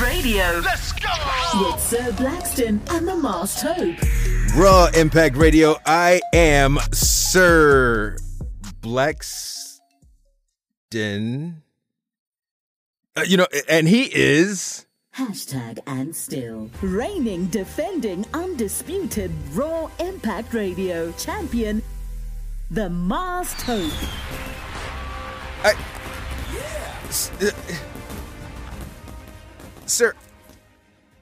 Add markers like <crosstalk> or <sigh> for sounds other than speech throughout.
Impact Radio. Let's go! With Sir Blackston and the Masked Hope. Raw Impact Radio. I am Sir Blackston. Uh, you know, and he is. Hashtag and still. Reigning, defending, undisputed Raw Impact Radio champion, the Masked Hope. I, S- uh, sir,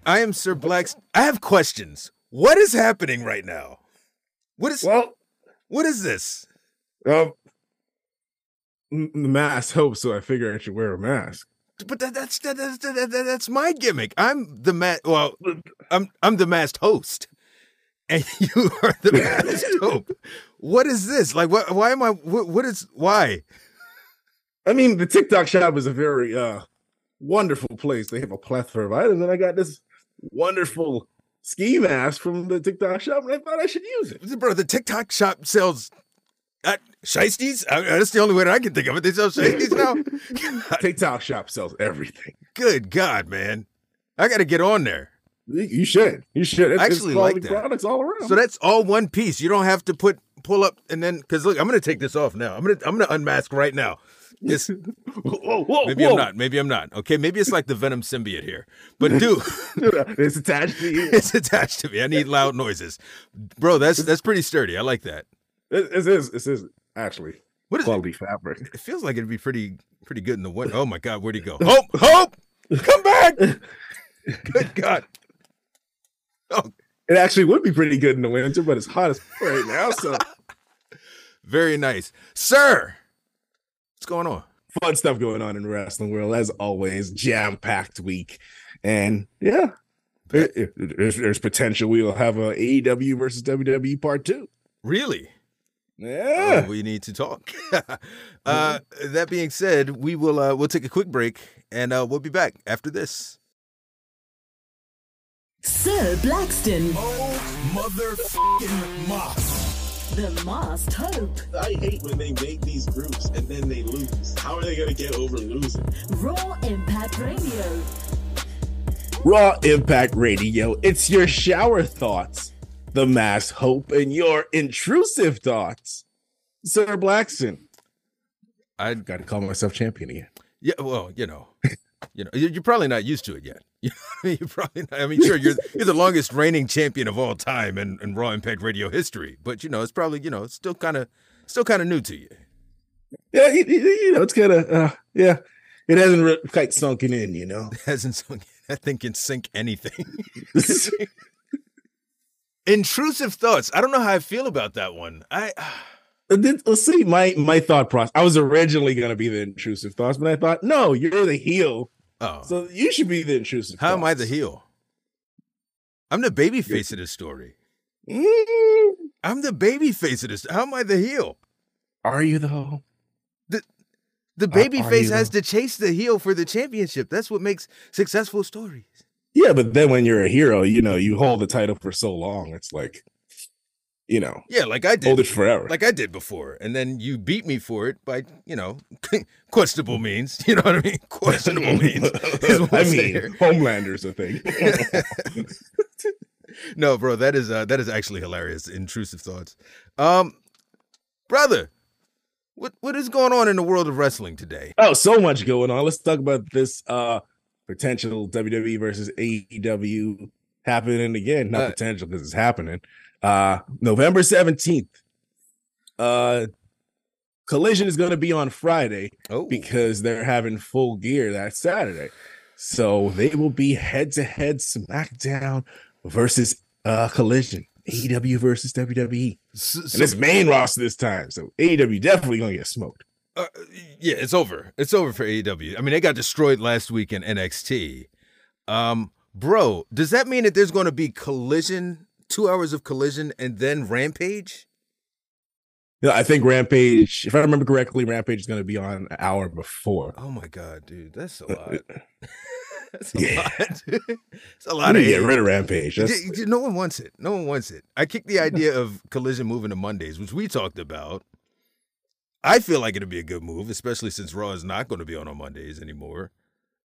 I am Sir Blacks. I have questions. What is happening right now? What is Well, what is this? um, the mask helps, so I figure I should wear a mask. But that, that's that, that's that, that, that's my gimmick. I'm the ma- well, I'm I'm the masked host, and <laughs> you are the masked <laughs> hope. What is this? Like, what? Why am I? What, what is? Why? I mean, the TikTok shop is a very uh wonderful place. They have a plethora of items, and I got this wonderful ski mask from the TikTok shop, and I thought I should use it. Bro, the TikTok shop sells uh, shiesties. Uh, that's the only way that I can think of it. They sell shiesties now. <laughs> TikTok shop sells everything. Good God, man! I got to get on there. You should. You should. It's, it's actually quality like that. products all around. So that's all one piece. You don't have to put pull up and then because look, I'm gonna take this off now. I'm gonna I'm gonna unmask right now. This <laughs> whoa, whoa, maybe whoa. I'm not. Maybe I'm not. Okay, maybe it's like the Venom symbiote here. But <laughs> dude, <laughs> it's attached to you. it's attached to me. I need loud noises, bro. That's that's pretty sturdy. I like that. This It, it is. It is actually What is quality fabric. It feels like it'd be pretty pretty good in the winter. Oh my God, where'd he go? Hope, hope, come back! Good God. Oh, It actually would be pretty good in the winter, but it's hot as right now. So very nice, sir. What's going on? fun stuff going on in the wrestling world as always. Jam packed week, and yeah, there- there- there's, there's potential we will have a AEW versus WWE part two. Really? Yeah, Oh, we need to talk. <laughs> uh, that being said, we will uh, we'll take a quick break and uh, we'll be back after this. Sir Blackston, Oh, motherfucking moss. The Masked Hope. I hate when they make these groups and then they lose. How are they gonna get over losing? Raw Impact Radio. Raw Impact Radio. It's your shower thoughts, the mass hope, and your intrusive thoughts. Sir Blackston, I got to call myself champion again. yeah, well, you know, you know, you- you're probably not used to it yet. <laughs> You know, what I mean? you're probably not, I mean, sure, you're you're the longest reigning champion of all time in, in Raw Impact Radio history, but you know, it's probably you know, it's still kind of still kind of new to you. Yeah, you, you- know, it's kind of uh, yeah. It hasn't re- quite sunken in, you know. it <laughs> hasn't sunk. That thing can sink anything. <laughs> Intrusive thoughts. I don't know how I feel about that one. I Let's see my my thought process. I was originally going to be the intrusive thoughts, but I thought, no, you're the heel, oh, so you should be the intrusive. how am I the heel? I'm the baby face of this story. Mm, I'm the baby face of this. How am I the heel? Are you though? The baby are face has though? to chase the heel for the championship. That's what makes successful stories. Yeah, but then when you're a hero, you know, you hold the title for so long. It's like, you know, Yeah, like I did. hold it forever. like I did before, and then you beat me for it by, you know, <laughs> questionable means. <laughs> You know what I mean? Questionable <laughs> means. I mean, here. Homelander's a thing. no, bro, that is uh, that is actually hilarious. Intrusive thoughts, um, brother. What what is going on in the world of wrestling today? oh, so much going on. Let's talk about this uh potential WWE versus AEW happening again. Not Uh, potential because it's happening. Uh November 17th. Uh Collision is going to be on Friday Oh, because they're having full gear that Saturday. So they will be head to head SmackDown versus uh Collision. AEW versus WWE. so, And it's main roster this time. So AEW definitely gonna get smoked. uh, yeah, it's over. It's over for AEW. I mean, they got destroyed last week in NXT. Um, bro, does that mean that there's going to be collision, two hours of collision, and then Rampage? Yeah, I think Rampage, if I remember correctly, Rampage is gonna be on an hour before. Oh my god, dude, that's a uh, lot. Uh, <laughs> that's a Yeah. lot. <laughs> it's a lot need of to get rid of Rampage. That's, No one wants it. No one wants it. I kicked the idea of collision moving to Mondays, which we talked about. I feel like it'd be a good move, especially since Raw is not going to be on on Mondays anymore.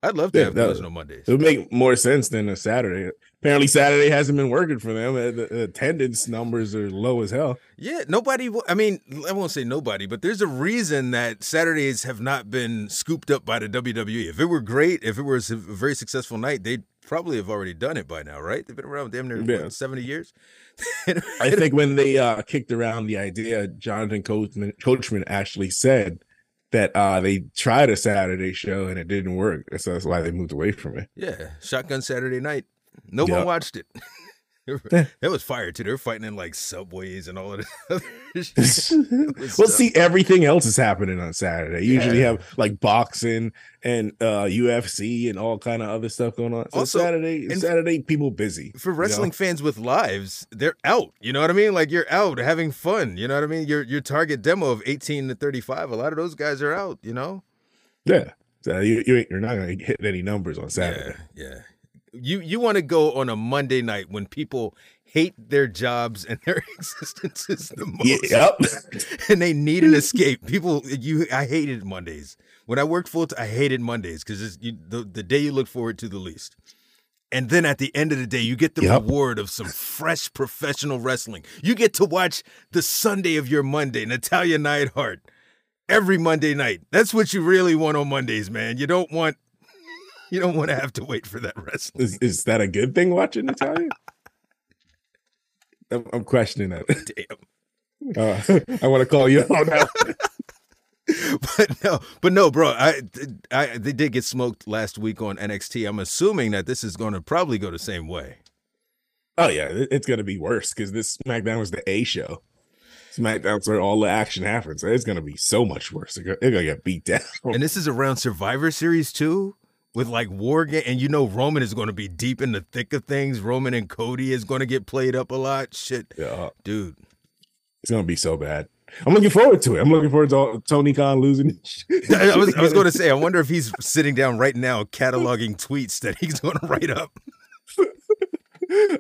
I'd love to Yeah, have Delusional Mondays. It would make more sense than a Saturday. Apparently, Saturday hasn't been working for them. Uh, The attendance numbers are low as hell. Yeah, nobody. I mean, I won't say nobody, but there's a reason that Saturdays have not been scooped up by the WWE. If it were great, if it was a very successful night, they'd probably have already done it by now, right? They've been around damn near Yeah. what, 70 years. I think when they uh, kicked around the idea, Jonathan Coachman, Coachman actually said that uh, they tried a Saturday show and it didn't work. So that's why they moved away from it. Yeah, Shotgun Saturday Night. No Yeah. one watched it. <laughs> Yeah. <laughs> that was fire too. They're fighting in like subways and all of this. <laughs> other <laughs> well, see, everything else is happening on Saturday. You usually have like boxing and uh UFC and all kind of other stuff going on. So Also, Saturday, Saturday, people busy for you know? wrestling fans with lives, they're out. You know what I mean? Like you're out having fun. You know what I mean? Your your target demo of 18 to 35. A lot of those guys are out. You know? Yeah, so you, you you're not gonna hit any numbers on Saturday. Yeah, yeah. You you want to go on a Monday night when people hate their jobs and their <laughs> existences the most, yep. <laughs> and they need an escape. People, you, I hated Mondays when I worked full. time I hated Mondays because the the day you look forward to the least. And then at the end of the day, you get the Yep. reward of some fresh professional wrestling. You get to watch the Sunday of your Monday, Natalya Neidhart, every Monday night. That's what you really want on Mondays, man. You don't want you don't want to have to wait for that wrestling. Is, is that a good thing watching Italian? <laughs> I'm, I'm questioning that. Damn. <laughs> Uh, I want to call you out now. <laughs> But no, but no, bro. I, I they did get smoked last week on NXT. I'm assuming that this is going to probably go the same way. Oh yeah, it's gonna be worse because this SmackDown was the A show. SmackDown's where all the action happens. It's gonna be so much worse. They're they're gonna get beat down. And this is around Survivor Series too, with like War Game, and you know Roman is going to be deep in the thick of things. Roman and Cody is going to get played up a lot. Shit, Yeah, dude. it's gonna be so bad. I'm looking forward to it. I'm looking forward to all- Tony Khan losing. <laughs> I was I was going to say, I wonder if he's sitting down right now cataloging tweets that he's going to write up. <laughs>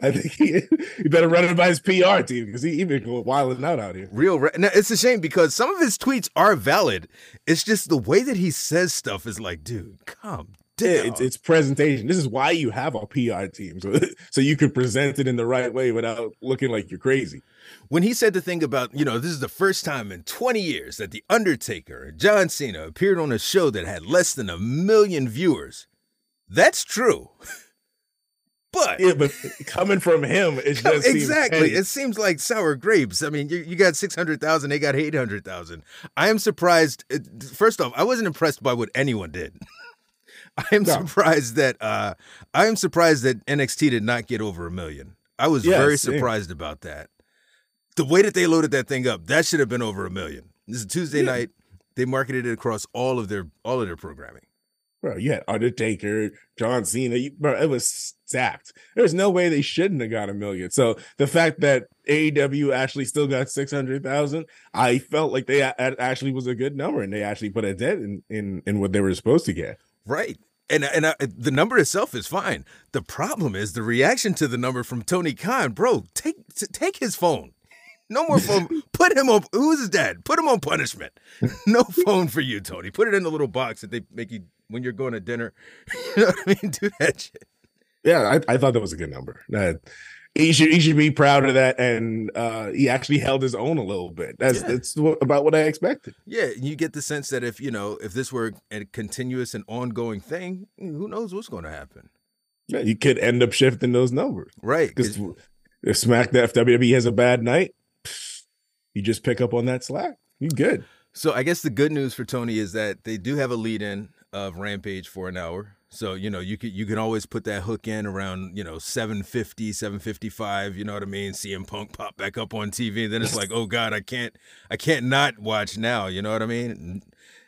I think he, he better run it by his PR team because he, even going wilding out out here. Real. Re- now, it's a shame because some of his tweets are valid. It's just the way that he says stuff is like, dude, calm it's it's presentation. This is why you have a PR team, so <laughs> so you can present it in the right way without looking like you're crazy. when he said the thing about, you know, this is the first time in 20 years that The Undertaker and John Cena appeared on a show that had less than a million viewers. That's true. <laughs> But Yeah, but coming from him, it <laughs> just seems exactly, it seems like sour grapes. I mean, you, you got 600,000, they got 800,000. I am surprised. Uh, first off, I wasn't impressed by what anyone did. <laughs> I am No. surprised that uh I am surprised that NXT did not get over a million. I was Yeah, very surprised about that. The way that they loaded that thing up, that should have been over a million. This is Tuesday Yeah. night. They marketed it across all of their all of their programming. bro. You had Undertaker, John Cena. You, bro, it was stacked. There's no way they shouldn't have got a million. So the fact that AEW actually still got six hundred thousand, I felt like they a- actually was a good number, and they actually put a dent in in, in what they were supposed to get. Right. And and I, the number itself is fine. The problem is the reaction to the number from Tony Khan, bro. Take take his phone. No more <laughs> phone. Put him on. Who's his dad? Put him on punishment. <laughs> No phone for you, Tony. Put it in the little box that they make you when you're going to dinner. <laughs> You know what I mean? Do that shit. Yeah, I, I thought that was a good number. That he should he should be proud of that, and uh, he actually held his own a little bit. That's Yeah. that's what, about what I expected. Yeah, you get the sense that if you know if this were a continuous and ongoing thing, who knows what's going to happen? Yeah, you could end up shifting those numbers. Right. Because if Smack the WWE has a bad night, you just pick up on that slack. You good. So I guess the good news for Tony is that they do have a lead in of Rampage for an hour. So, you know, you could you can always put that hook in around, you know, 750, 755, you know what I mean? CM Punk pop back up on TV. Then it's like, <laughs> oh God, I can't I can't not watch now, you know what I mean?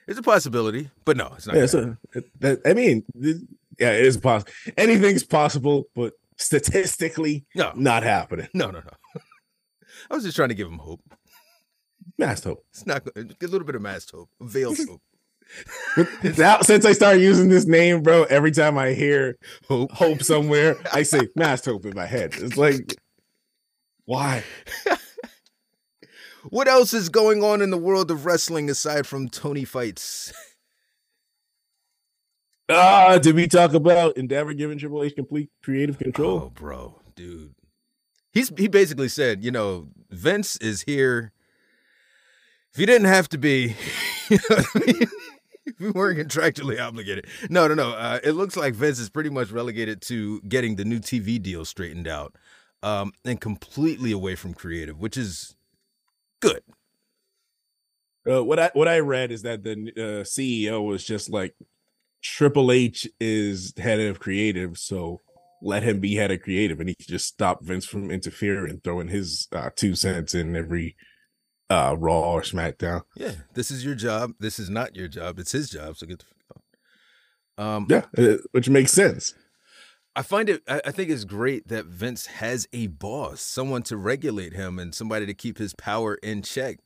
It's a possibility, but no, it's not. Yeah, so that, I mean, yeah, it is possible. Anything's possible, but statistically, No. not happening. No, no, no. <laughs> I was just trying to give him hope. Mass hope. It's not good a little bit of masked hope, veiled hope. Now, since I started using this name, bro, every time I hear Hope. hope <laughs> somewhere, I say mass hope in my head. It's like, why? <laughs> What else is going on in the world of wrestling aside from Tony fights? Ah, did we talk about Endeavor giving Triple H complete creative control? Oh, bro, dude. He's he basically said, you know, Vince is here. If he didn't have to be, <laughs> you know <laughs> we weren't contractually obligated. No, no, no. Uh, it looks like Vince is pretty much relegated to getting the new TV deal straightened out, um, and completely away from creative, which is good. Uh, what I what I read is that the uh, CEO was just like Triple H is head of creative, so let him be head of creative, and he could just stop Vince from interfering, throwing his uh, two cents in every uh, Raw or SmackDown. Yeah, this is your job. This is not your job. It's his job. So get the fuck. Um, Yeah, which makes sense. I find it. I I think it's great that Vince has a boss, someone to regulate him, and somebody to keep his power in check.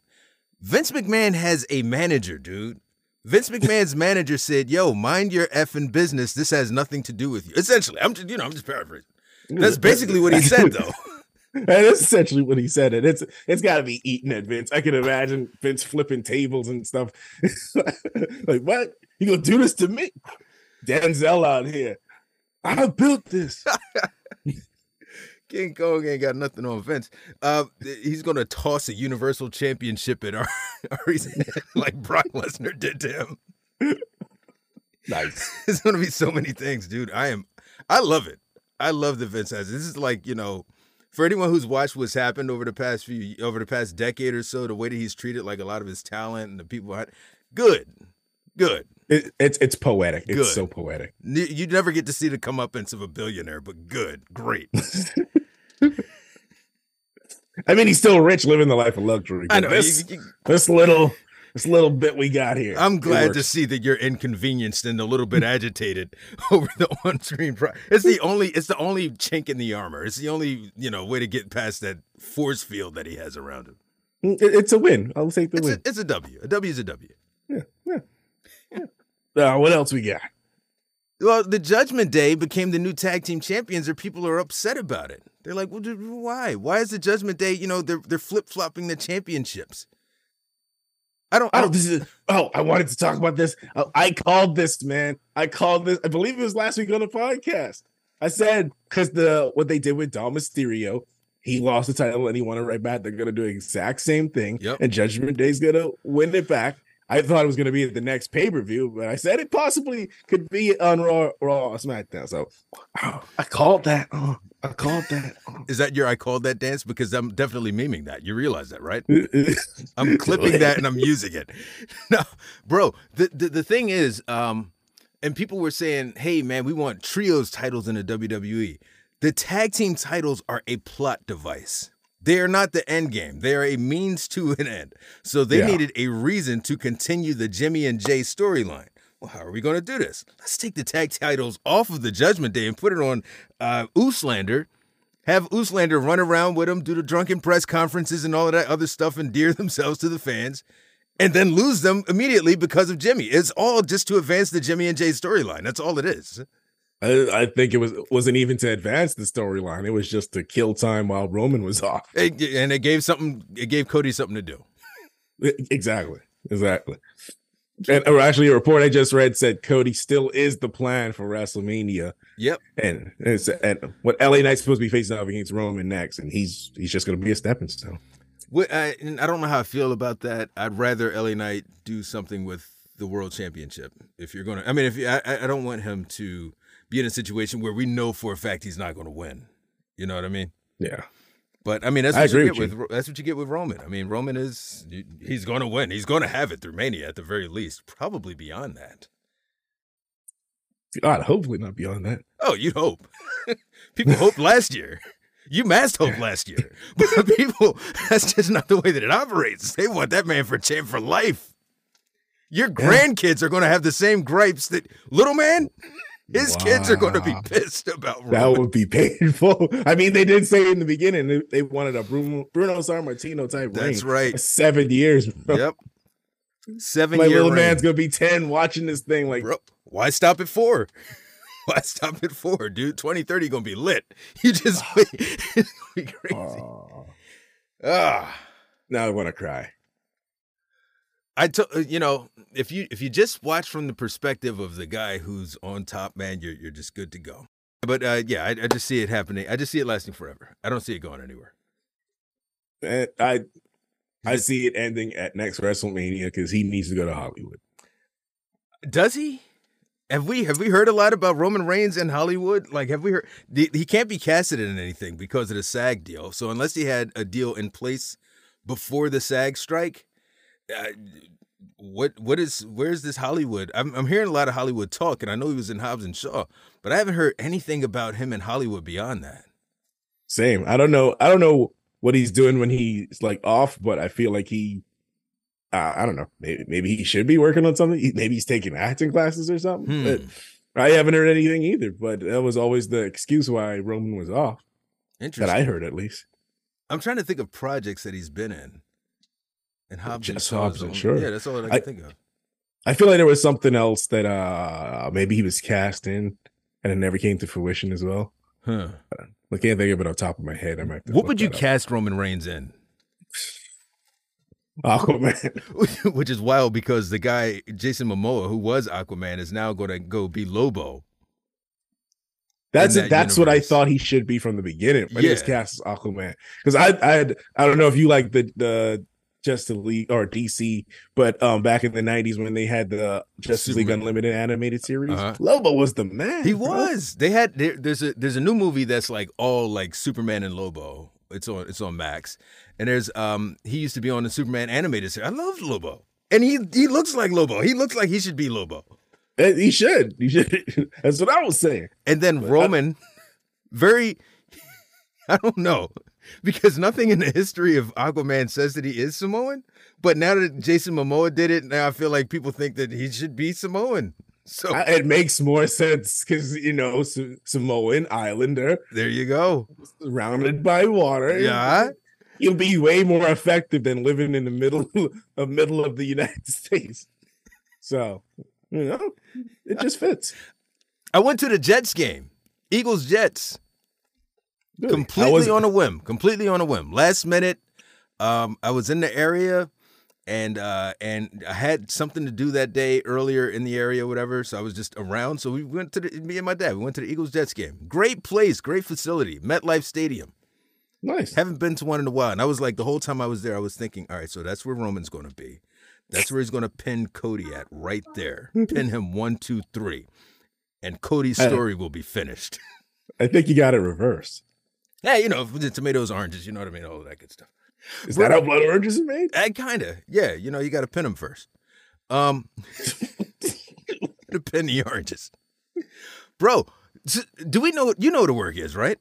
Vince McMahon has a manager, dude. Vince McMahon's <laughs> manager said, "Yo, mind your effing business. This has nothing to do with you." Essentially, I'm just, you know, I'm just paraphrasing. That's basically what he said, though. <laughs> That is essentially what he said. And it's it's got to be eating at Vince. I can imagine Vince flipping tables and stuff. <laughs> like what? You gonna do this to me? Denzel out here. I built this. <laughs> King Kong ain't got nothing on Vince. Uh, he's gonna toss a Universal Championship at <laughs> our, head like Brock Lesnar did to him. Nice. There's gonna be so many things, dude. I am, I love it. I love the Vince has. This is like you know, for anyone who's watched what's happened over the past few, over the past decade or so, the way that he's treated like a lot of his talent and the people, had, good, good. It, it's it's poetic. It's so poetic. You never get to see the comeuppance of a billionaire, but good, great. <laughs> I mean, he's still rich, living the life of luxury. I know. This, you- you- this little this little bit we got here. I'm glad to see that you're inconvenienced and a little bit agitated <laughs> over the <laughs> on-screen. Pro- it's the only. It's the only chink in the armor. It's the only you know way to get past that force field that he has around him. It- it's a win. I'll take the It's a, win. it's a W. A W is a W. Uh, what else we got? Well, the Judgment Day became the new tag team champions, or people are upset about it. They're like, well, dude, why? Why is the Judgment Day? You know, they're they're flip flopping the championships. I don't. I Oh, don't. this is. Oh, I wanted to talk about this. Oh, I called this, man. I called this. I believe it was last week on the podcast. I said because the what they did with Dom Mysterio, he lost the title and he won it right back. They're gonna do the exact same thing, Yep. and Judgment Day's gonna win it back. I thought it was gonna be at the next pay per view, but I said it possibly could be on Raw, Raw or SmackDown. So oh, I called that. Oh, I called that. Oh. Is that your I called that dance? Because I'm definitely memeing that. You realize that, right? <laughs> I'm clipping that and I'm using it. <laughs> No, bro, the, the the thing is, um, and people were saying, hey man, we want trios titles in the WWE. The tag team titles are a plot device. They are not the end game. They are a means to an end. So they Yeah. needed a reason to continue the Jimmy and Jey storyline. Well, how are we going to do this? Let's take the tag titles off of the Judgment Day and put it on uh, Ooslander. Have Ooslander run around with him, do the drunken press conferences and all of that other stuff, endear <laughs> themselves to the fans, and then lose them immediately because of Jimmy. It's all just to advance the Jimmy and Jey storyline. That's all it is. I, I think it was wasn't even to advance the storyline. It was just to kill time while Roman was <laughs> off. It- and it gave something. It gave Cody something to do. Exactly. Exactly. And or actually, a report I just read said Cody still is the plan for WrestleMania, Yep. and it's and what LA Knight's supposed to be facing off against Roman next, and he's he's just going to be a stepping stone. What, I, and I don't know how I feel about that. I'd rather LA Knight do something with the World Championship. If you're going to, I mean, if you, I, I don't want him to be in a situation where we know for a fact he's not going to win. You know what I mean? Yeah, But I mean, that's what you get with with, that's what you get with Roman. I mean, Roman is he's going to win. He's going to have it through Mania at the very least, probably beyond that. God, hopefully not beyond that. Oh, you'd hope. <laughs> people hoped <laughs> last year. You massed hope last year, <laughs> but people that's just not the way that it operates. They want that man for champ for life. Your grandkids are going to have the same gripes that little man. His kids are going to be pissed about That would be painful. I mean, they did say in the beginning they, wanted a Bruno, Bruno Sammartino type That's reign. right. Seven years. Bro. Yep. Seven My little reign. man's gonna be ten watching this thing. Like, Bro, why stop at four? <laughs> Why stop at four, dude? 2030 gonna be lit. <laughs> You just <laughs> wait. Be crazy. Ah. now I want to cry. I took uh, you know if you if you just watch from the perspective of the guy who's on top, man, you're you're just good to go. But uh, yeah, I, I just see it happening. I just see it lasting forever. I don't see it going anywhere. And I I see it ending at next WrestleMania because he needs to go to Hollywood. Does he? Have we have we heard a lot about Roman Reigns in Hollywood? Like, have we heard the- he can't be casted in anything because of the SAG deal? So unless he had a deal in place before the SAG strike, uh, what what is where's this Hollywood? I'm I'm hearing a lot of Hollywood talk, and I know he was in Hobbs and Shaw, but I haven't heard anything about him in Hollywood beyond that. Same. I don't know. I don't know what he's doing when he's like off, but I feel like he. Uh, I don't know. Maybe maybe he should be working on something. He- Maybe he's taking acting classes or something. Hmm. But I haven't heard anything either. But that was always the excuse why Roman was off. Interesting. That I heard at least. I'm trying to think of projects that he's been in. And Hobbs and Just Shaw. is Hobbs and Shaw. Yeah, that's all I can I- think of. I feel like there was something else that uh maybe he was cast in and it never came to fruition as well. Huh. I can't think of it on top of my head. I might. What would you that up. cast Roman Reigns in? <sighs> Aquaman. <laughs> Which is wild because the guy Jason Momoa, who was Aquaman, is now going to go be Lobo. That's that that's what I thought he should be from the beginning. But he was cast as Aquaman because I I had I don't know if you like the the Justice League or DC, but um back in the nineties when they had the Justice League. Unlimited animated series, Uh-huh. Lobo was the man. He bro. was. They had there, there's a there's a new movie that's like all like Superman and Lobo. It's on it's on Max, and there's um he used to be on the Superman animated series. I love Lobo, and he he looks like Lobo. He looks like he should be Lobo. Eh, He should. He should. <laughs> That's what I was saying. And then But I- Roman, <laughs> very, <laughs> I don't know, <laughs> because nothing in the history of Aquaman says that he is Samoan. But now that Jason Momoa did it, now I feel like people think that he should be Samoan. <laughs> So It makes more sense because you know Sa- Samoan Islander there you go. surrounded by water. Yeah. <laughs> You'll be way more effective than living in the middle of middle of the United States. So, you know, it just fits. I went to the Jets game, Eagles Jets, Really. Completely on a whim, completely on a whim. Last minute, um, I was in the area, and uh, and I had something to do that day earlier in the area, whatever. So I was just around. So we went to the me and my dad. We went to the Eagles Jets game. Great place, great facility, MetLife Stadium. nice. Haven't been to one in a while, and I was like, the whole time I was there, I was thinking, all right, so that's where Roman's going to be. That's where he's going to pin Cody at, right there. <laughs> Pin him one, two, three, and Cody's story will be finished. <laughs> I think you got it reversed. Yeah, you know, the tomatoes, oranges, you know what I mean, all that good stuff. Is that how blood oranges are made? I kind of, yeah, you know, you got to pin them first. Um, <laughs> to pin the oranges, bro. Do we know what you know what a work is, right?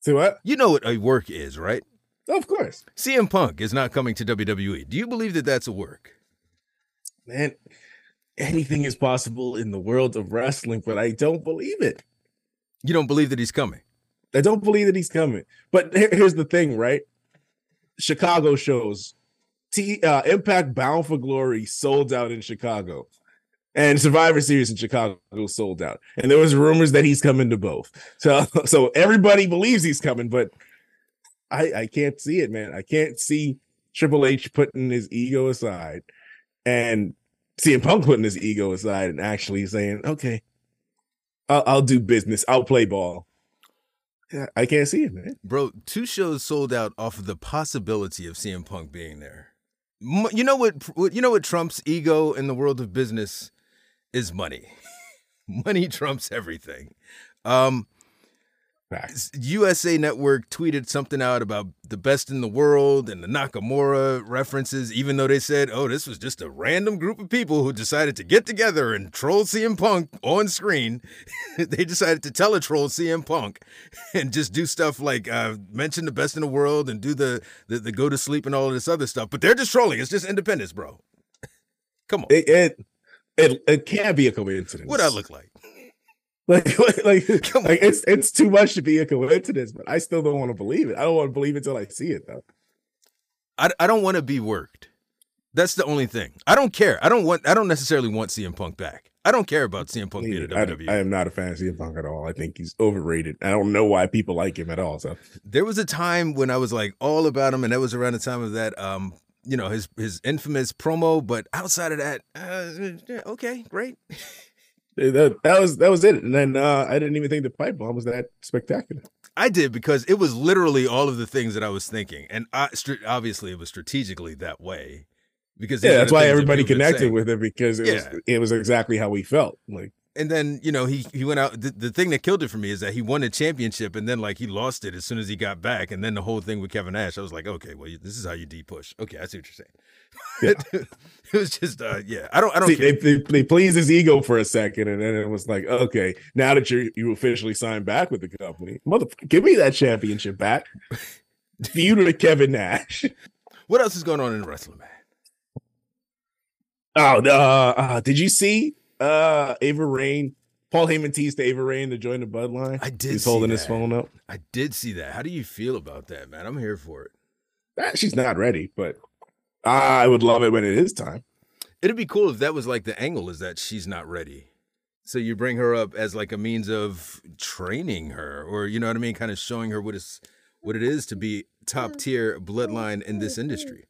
See what? You know what a work is, right? Of course, CM Punk is not coming to WWE. Do you believe that that's a work? man. Anything is possible in the world of wrestling, but I don't believe it. You don't believe that he's coming? I don't believe that he's coming. But here- here's the thing, right? Chicago shows, T uh, Impact Bound for Glory sold out in Chicago, and Survivor Series in Chicago sold out. And there was rumors that he's coming to both. So <laughs> so everybody believes he's coming, but I I can't see it, man. I can't see Triple H putting his ego aside and CM Punk putting his ego aside and actually saying, okay, I'll, I'll do business. I'll play ball. I can't see it, man. Bro, two shows sold out off of the possibility of CM Punk being there. You know what? what- You know what trumps ego in the world of business is money. <laughs> money trumps everything. Um, Facts. USA Network tweeted something out about the best in the world and the Nakamura references, even though they said, oh, this was just a random group of people who decided to get together and troll CM Punk on screen. <laughs> they decided to tele troll CM Punk <laughs> and just do stuff like uh, mention the best in the world and do the, the, the go to sleep and all of this other stuff. But they're just trolling. It's just independence, bro. <laughs> Come on. It, it it it can't be a coincidence. what I look like? <laughs> like like <laughs> like, like it's it's too much to be a coincidence, but I still don't want to believe it. I don't want to believe it until I see it though. I, I don't want to be worked. That's the only thing. I don't care. I don't want. I don't necessarily want CM Punk back. I don't care about CM Punk being Neither. WWE. I am not a fan of CM Punk at all. I think he's overrated. I don't know why people like him at all. So there was a time when I was like all about him, and that was around the time of that um you know his his infamous promo, but outside of that, uh, okay, great. <laughs> That, that was that was it. And then uh, I didn't even think the pipe bomb was that spectacular. I did because it was literally all of the things that I was thinking, and I, obviously it was strategically that way. Because Yeah, that's why everybody people have been connected with it because it Yeah. was it was exactly how we felt. Like And then you know he he went out. The, the thing that killed it for me is that he won a championship, and then like he lost it as soon as he got back, and then the whole thing with Kevin Nash. I was like, okay, well this is how you de push. Okay, I see what you're saying. <laughs> it was just uh, yeah. I don't I don't see, they, they they pleased his ego for a second, and then it was like, okay, now that you're you officially signed back with the company, motherfucker, give me that championship back. <laughs> Feud with Kevin Nash. What else is going on in wrestling, man? Oh, uh, uh, did you see uh Ava Raine? Paul Heyman teased Ava Raine to join the Bloodline. I did He's holding his phone up. I did see that. How do you feel about that, man? I'm here for it. She's not ready, but I would love it when it is time. It'd be cool if that was like the angle is that she's not ready. So you bring her up as like a means of training her, or you know what I mean, kind of showing her what is what it is to be top tier bloodline in this industry.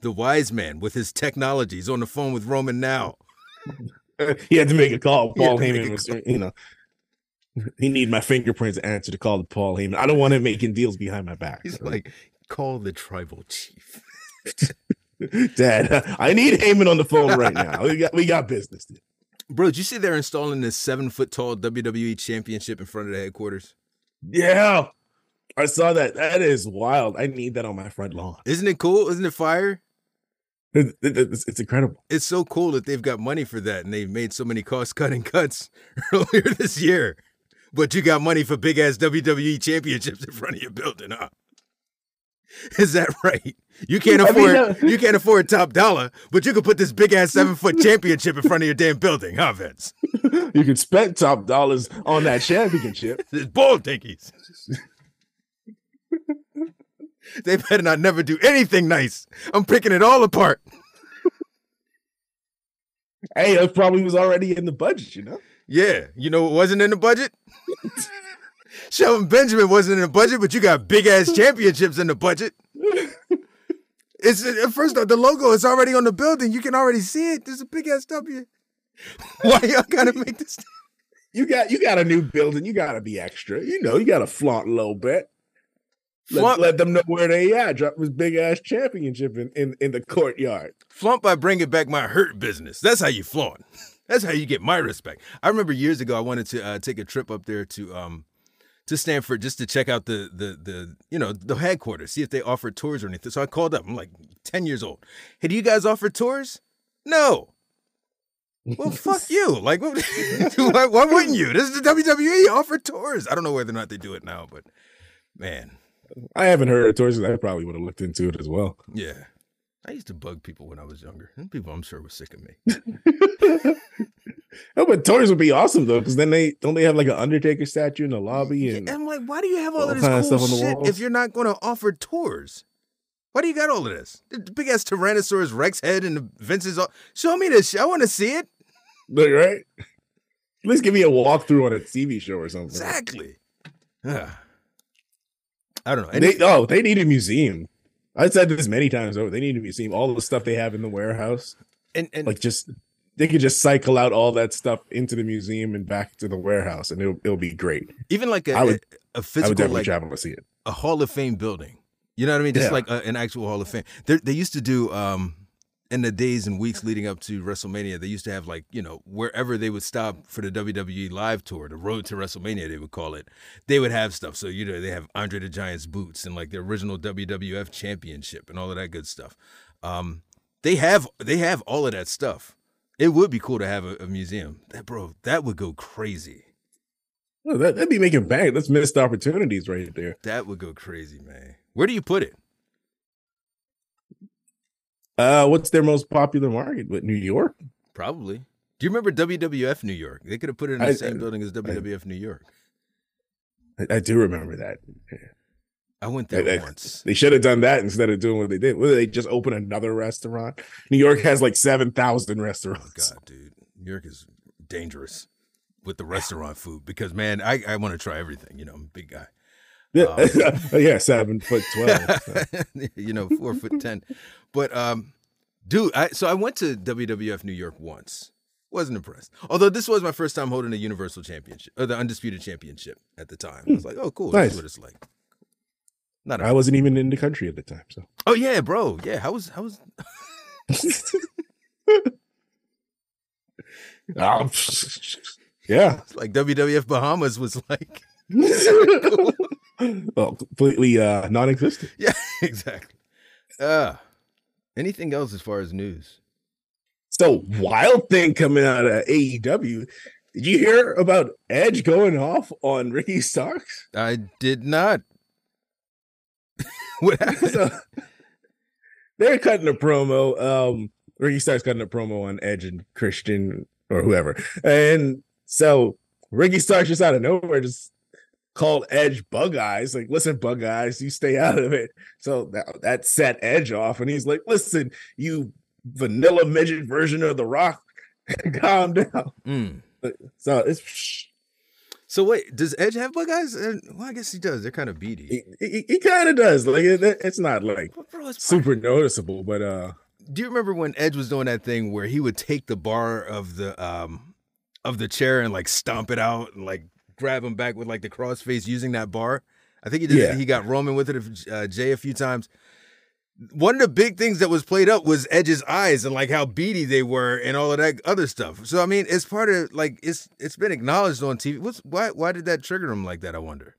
The wise man with his technologies on the phone with Roman now. <laughs> he had to make a call. Paul Heyman was, you know, he need my fingerprints to answer to call to Paul Heyman. I don't want him making deals behind my back. He's like, call the tribal chief. <laughs> Dad, I need Heyman on the phone right now. We got we got business. to do. Bro, did you see they're installing this seven foot tall WWE championship in front of the headquarters? Yeah, I saw that. That is wild. I need that on my front lawn. Isn't it cool? Isn't it fire? It- it- it's, it's incredible. it's so cool that they've got money for that and they've made so many cost cutting cuts <laughs> earlier this year. But you got money for big ass WWE championships in front of your building, huh? <laughs> Is that right? You can't I mean, afford uh, you can't afford top dollar, but you could put this big ass <laughs> seven foot championship in front of your damn building, huh, Vince? <laughs> You could spend top dollars on that championship. It's ball dinkies. they better not never do anything nice. I'm picking it all apart. hey, that probably was already in the budget. You know. Yeah, you know what wasn't in the budget? Shelton Benjamin wasn't in the budget, but you got big ass <laughs> championships in the budget. <laughs> It's uh, first off, the logo is already on the building. You can already see it. There's a big ass W. <laughs> Why y'all gotta make this? You got you got a new building. You got to be extra. You know, you got to flaunt a little bit. Let, let them know where they at. Drop this big ass championship in, in, in the courtyard. flaunt by bringing back my hurt business. That's how you flaunt. That's how you get my respect. I remember years ago, I wanted to uh, take a trip up there to um to Stamford just to check out the the the you know the headquarters, see if they offer tours or anything. So I called up. I'm like ten years old. Hey, do you guys offer tours? No. Well, <laughs> fuck you. Like, <laughs> why, why wouldn't you? This is the WWE. Offer tours. I don't know whether or not they do it now, but man, I haven't heard of tours. I probably would have looked into it as well. yeah. I used to bug people when I was younger, and people I'm sure were sick of me. <laughs> Oh, <laughs> but tours would be awesome though, because then they don't they have like an Undertaker statue in the lobby Yeah, and and I'm like, why do you have all, all of this cool stuff on the shit walls. if you're not going to offer tours? Why do you got all of this? The big ass Tyrannosaurus Rex head and the Vince's. All... Show me this. shit. I want to see it. <laughs> Look, right? At least give me a walkthrough on a TV show or something. Exactly. Ah. I don't know. And They, oh, they need a museum. I said this many times over. They need a museum. All the stuff they have in the warehouse, and, and like just they could just cycle out all that stuff into the museum and back to the warehouse, and it'll it'll be great. even like a, I would- a, a I would physical, definitely like travel to see it. a Hall of Fame building. You know what I mean? Just Yeah. like a, an actual Hall of Fame. They they used to do um in the days and weeks leading up to WrestleMania. They used to have like you know wherever they would stop for the WWE live tour, the Road to WrestleMania they would call it. They would have stuff. So you know they have Andre the Giant's boots and like the original WWF Championship and all of that good stuff. Um, they have they have all of that stuff. It would be cool to have a, a museum. That bro, that would go crazy. Oh, that, that'd be making bank. That's missed opportunities right there. That would go crazy, man. Where do you put it? Uh, what's their most popular market? What New York? Probably. Do you remember WWF New York? They could have put it in the I- same I- building as WWF New York. I, I do remember that. I went there I- once. They should have done that instead of doing what they did. Whether they just open another restaurant. New York has like seven thousand restaurants. God, dude, New York is dangerous with the restaurant food because man, I, I want to try everything. You know, I'm a big guy. Yeah, <laughs> yeah, seven foot twelve. <laughs> you know, four foot ten. But um, dude, I so I went to WWF New York once. Wasn't impressed. Although this was my first time holding a Universal Championship or the Undisputed Championship at the time. I was like, oh, cool. Nice. That's what it's like. Not I wasn't even in the country at the time, so oh yeah, bro. Yeah, how was how was Um, yeah, <laughs> it's like WWF Bahamas was like <laughs> well, completely uh, non-existent. yeah, <laughs> exactly. Uh anything else as far as news? So wild thing coming out of AEW. Did you hear about Edge going off on Ricky Starks? I did not. <laughs> <laughs> so they're cutting a promo. Um, Ricky Starks cutting a promo on Edge and Christian or whoever, and so Ricky Starks just out of nowhere just called Edge Bug Eyes. Like, listen, Bug Eyes, you stay out of it. So that that set Edge off, and he's like, listen, you vanilla midget version of The Rock, <laughs> calm down. Mm. So it's. So wait, does Edge have bug eyes? Well, I guess he does. They're kind of beady. He, he, he kind of does like it, it's not like bro, it's part- super noticeable, but uh Do you remember when Edge was doing that thing where he would take the bar of the um of the chair and like stomp it out and like grab him back with like the crossface using that bar? I think he did. Yeah. He got Roman with it, uh, Jay, a few times. One of the big things that was played up was Edge's eyes and like how beady they were and all of that other stuff. So I mean, it's part of like it's it's been acknowledged on TV. What's why why did that trigger him like that? I wonder.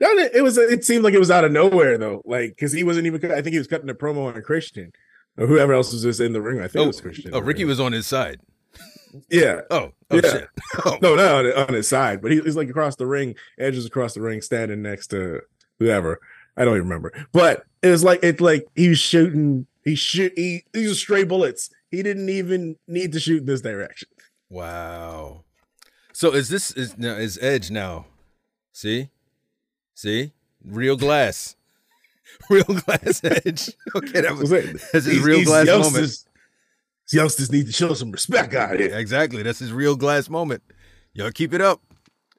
no, it was it seemed like it was out of nowhere though, like because he wasn't even. I think he was cutting a promo on Christian or whoever else was just in the ring. I think it was oh, Christian. oh, Ricky was on his side. yeah. <laughs> Oh, oh Yeah. shit. <laughs> Oh. No, not on, on his side, but he, he's like across the ring. Edge is across the ring, standing next to whoever. I don't even remember, but it was like it's like he was shooting. He shoot. He these are stray bullets. He didn't even need to shoot in this direction. Wow. So is this is now is Edge now? See, see, real glass, <laughs> real glass Edge. <laughs> Okay, that was That's that's his These- real these glass moment. youngsters- These youngsters need to show some respect out here. Exactly, that's his real glass moment. Y'all keep it up.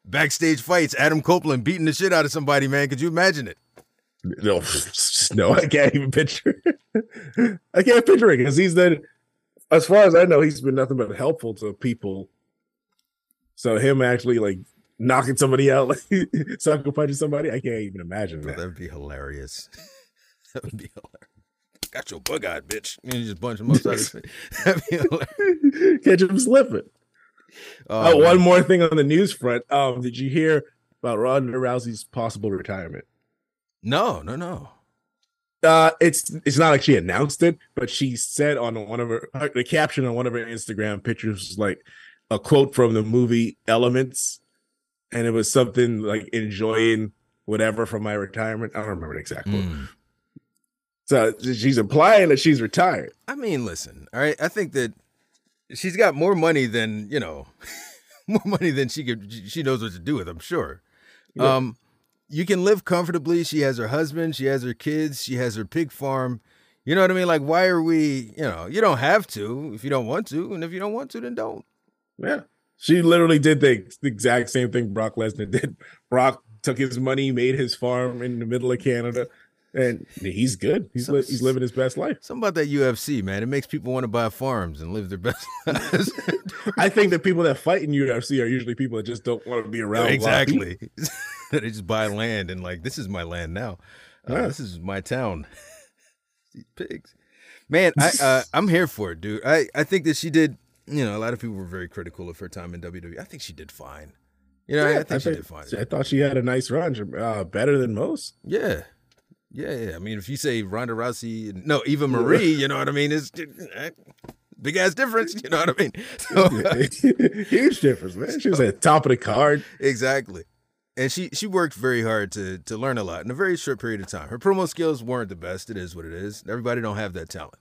Backstage fights, Adam Copeland beating the shit out of somebody, man. Could you imagine it? No, <laughs> no, I can't even picture. I can't picture it because he's the, as far as I know, he's been nothing but helpful to people. So him actually like knocking somebody out, <laughs> like sucker punching somebody, I can't even imagine that. that would be hilarious. <laughs> that would be hilarious. Got your bug eyed bitch. And you just bunch him upside his face. That'd. Catch him slipping. Oh, Oh, one more thing on the news front. Um, did you hear about Ronda Rousey's possible retirement? No, no, no. Uh, it's it's not like she announced it, but she said on one of her the caption on one of her Instagram pictures was like a quote from the movie Elements, and it was something like enjoying whatever from my retirement. I don't remember the exact quote. Mm. So she's implying that she's retired. I mean, listen, all right. I think that she's got more money than you know, <laughs> more money than she could. She knows what to do with. I'm sure. Yeah. Um, you can live comfortably. She has her husband. She has her kids. She has her pig farm. You know what I mean? Like, why are we? You know, you don't have to if you don't want to, and if you don't want to, then don't. Yeah, she literally did the, the exact same thing Brock Lesnar did. <laughs> Brock took his money, made his farm in the middle of Canada, and he's good. He's li- he's living his best life. Something about that UFC, man. It makes people want to buy farms and live their best <laughs> lives. I think the people that fight in UFC are usually people that just don't want to be around. a lot of exactly. <laughs> they just buy land and like, this is my land now. Uh, Yeah. This is my town. <laughs> These pigs, man. I uh, I'm here for it, dude. I I think that she did. You know, a lot of people were very critical of her time in WWE. I think she did fine. You know, I think she did fine. I thought she had a nice run, uh, better than most. Yeah. Yeah, yeah. I mean, if you say Ronda Rousey, no, Eva Marie, you know what I mean? It's eh, big ass difference. You know what I mean? <laughs> So, uh, <laughs> Huge difference, man. She was at the top of the card. exactly. And she she worked very hard to to learn a lot in a very short period of time. Her promo skills weren't the best. It is what it is. Everybody don't have that talent.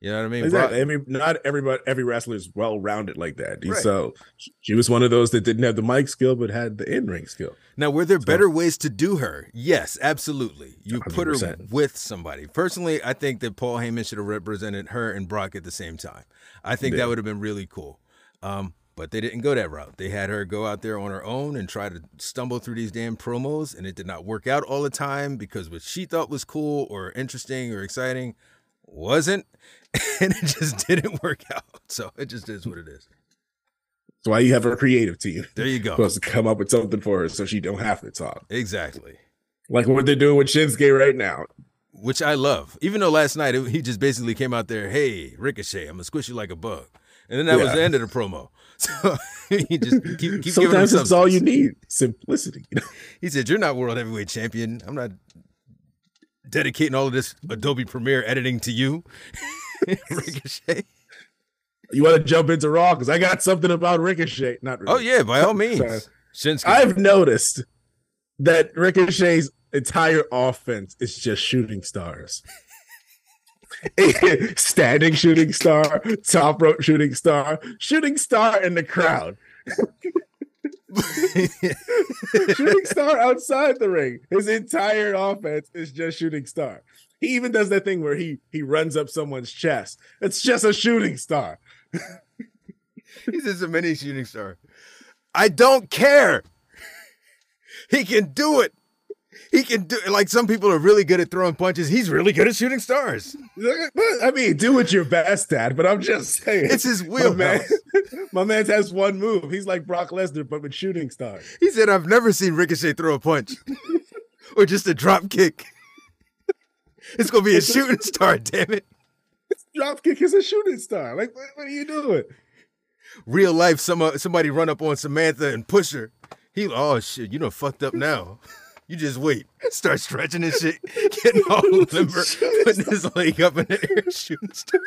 You know what I mean? Exactly. Brock- I mean, not everybody, every wrestler is well rounded like that. Right. So she was one of those that didn't have the mic skill but had the in ring skill. Now, were there better ways to do her? Yes, absolutely. You put her with somebody. Personally, I think that Paul Heyman should have represented her and Brock at the same time. I think Yeah. that would have been really cool. Um, But they didn't go that route. They had her go out there on her own and try to stumble through these damn promos, and it did not work out all the time because what she thought was cool or interesting or exciting wasn't, <laughs> and it just didn't work out. So it just is what it is. That's why you have a creative team. There you go. Supposed to come up with something for her so she don't have to talk. Exactly. Like what they're doing with Shinsuke right now. Which I love. Even though last night it, he just basically came out there, hey, Ricochet, I'm going to squish you like a bug. And then that was the end of the promo. <laughs> So he just keep, keep giving Sometimes that's all you need. Simplicity. You <laughs> know? He said, You're not world heavyweight champion. I'm not dedicating all of this Adobe Premiere editing to you. <laughs> Ricochet. You want to jump into Raw? Because I got something about Ricochet. Not Oh, yeah, by all means. Since I've noticed that Ricochet's entire offense is just shooting stars. <laughs> Standing shooting star, top rope shooting star, shooting star in the crowd, <laughs> <laughs> shooting star outside the ring. His entire offense is just shooting star. He even does that thing where he he runs up someone's chest. It's just a shooting star. He's just a mini shooting star. I don't care. He can do it. He can do like some people are really good at throwing punches. He's really good at shooting stars. I mean, do what you're best at, but I'm just saying. It's his My man, <laughs> my man has one move. He's like Brock Lesnar, but with shooting stars. He said, I've never seen Ricochet throw a punch <laughs> or just a drop kick. <laughs> It's gonna be a shooting star, damn it. Drop kick is a shooting star. Like, what, what are you doing? Real life, some uh, somebody run up on Samantha and push her. He, oh shit, you done fucked up now. You just wait. <laughs> Start stretching and shit, <laughs> getting all <laughs> limber, putting his leg up in the air, shooting star.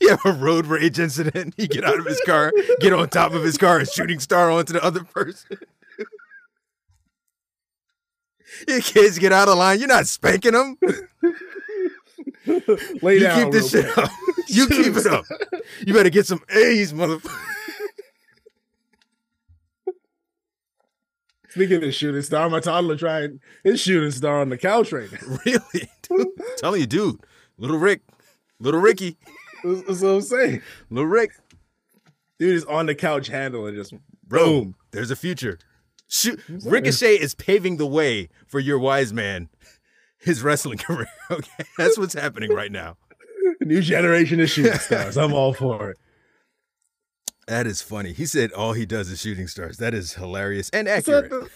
You have a road rage incident. You get out of his car, get on top of his car, and shooting star onto the other person. Your kids get out of line. You're not spanking them. Lay You down. keep this shit up. You keep it up. You better get some A's, motherfucker. Speaking of shooting star, my toddler trying his shooting star on the couch right now. <laughs> Really? <laughs> Dude, you, dude. Little Rick. Little Ricky. That's, that's what I'm saying. Little Rick. Dude is on the couch handling just Bro, boom. there's a future. Shoot. Ricochet is paving the way for your wise man, his wrestling <laughs> career. Okay. That's what's happening right now. New generation of shooting stars. I'm all for it. That is funny. He said all he does is shooting stars. That is hilarious and accurate. the-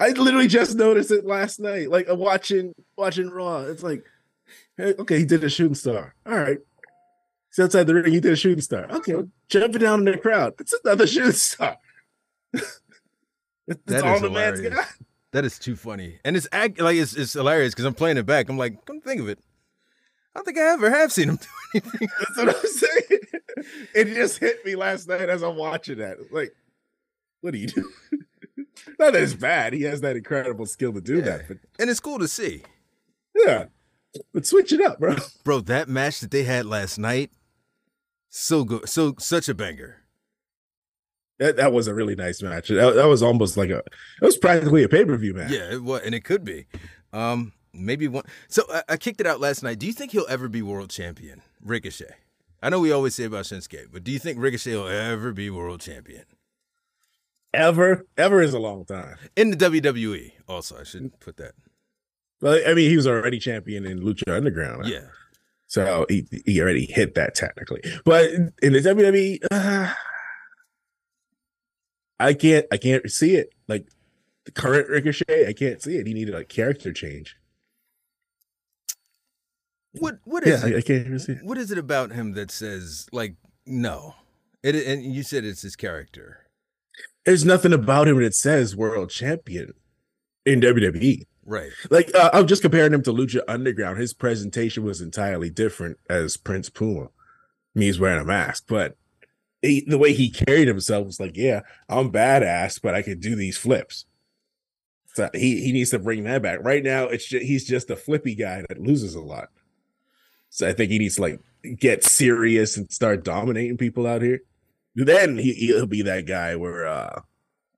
I literally just noticed it last night. Like uh, watching watching Raw. It's like, hey, okay, he did a shooting star. All right. He's outside the ring, he did a shooting star. Okay, jumping down in the crowd. It's another <laughs> shooting star. That's That all is the man's hilarious. got. That is too funny. And it's act like it's, it's hilarious because I'm playing it back. I'm like, come think of it. I don't think I ever have seen him do <laughs> anything. That's what I'm saying. It just hit me last night as I'm watching that. Like, what do you do? <laughs> Not that it's bad. He has that incredible skill to do Yeah. that, but And it's cool to see. yeah. But switch it up, bro. <laughs> Bro, that match that they had last night, so good. So such a banger. That, that was a really nice match. That, that was almost like a, it was practically a pay per view match. Yeah, it was, and it could be. Um, maybe one. So I, I kicked it out last night. Do you think he'll ever be world champion, Ricochet? I know we always say about Shinsuke, but do you think Ricochet will ever be world champion Ever, ever is a long time. in the WWE? Also, I shouldn't put that. Well, I mean, he was already champion in Lucha Underground. Yeah, So he, he already hit that technically. But in the WWE, uh, <sighs> I can't I can't see it. Like the current Ricochet, I can't see it. He needed a character change. What what Yeah, is I, it? I can't even see it. What is it about him that says like no? It and you said it's his character, There's nothing about him that says world champion in WWE. right? Like uh, I'm just comparing him to Lucha Underground. His presentation was entirely different as Prince Puma. Me, he's wearing a mask, but he, the way he carried himself was like, yeah, I'm badass, but I can do these flips. So he he needs to bring that back. Right now, it's just, he's just a flippy guy that loses a lot. So I think he needs to like get serious and start dominating people out here. Then he, he'll be that guy where uh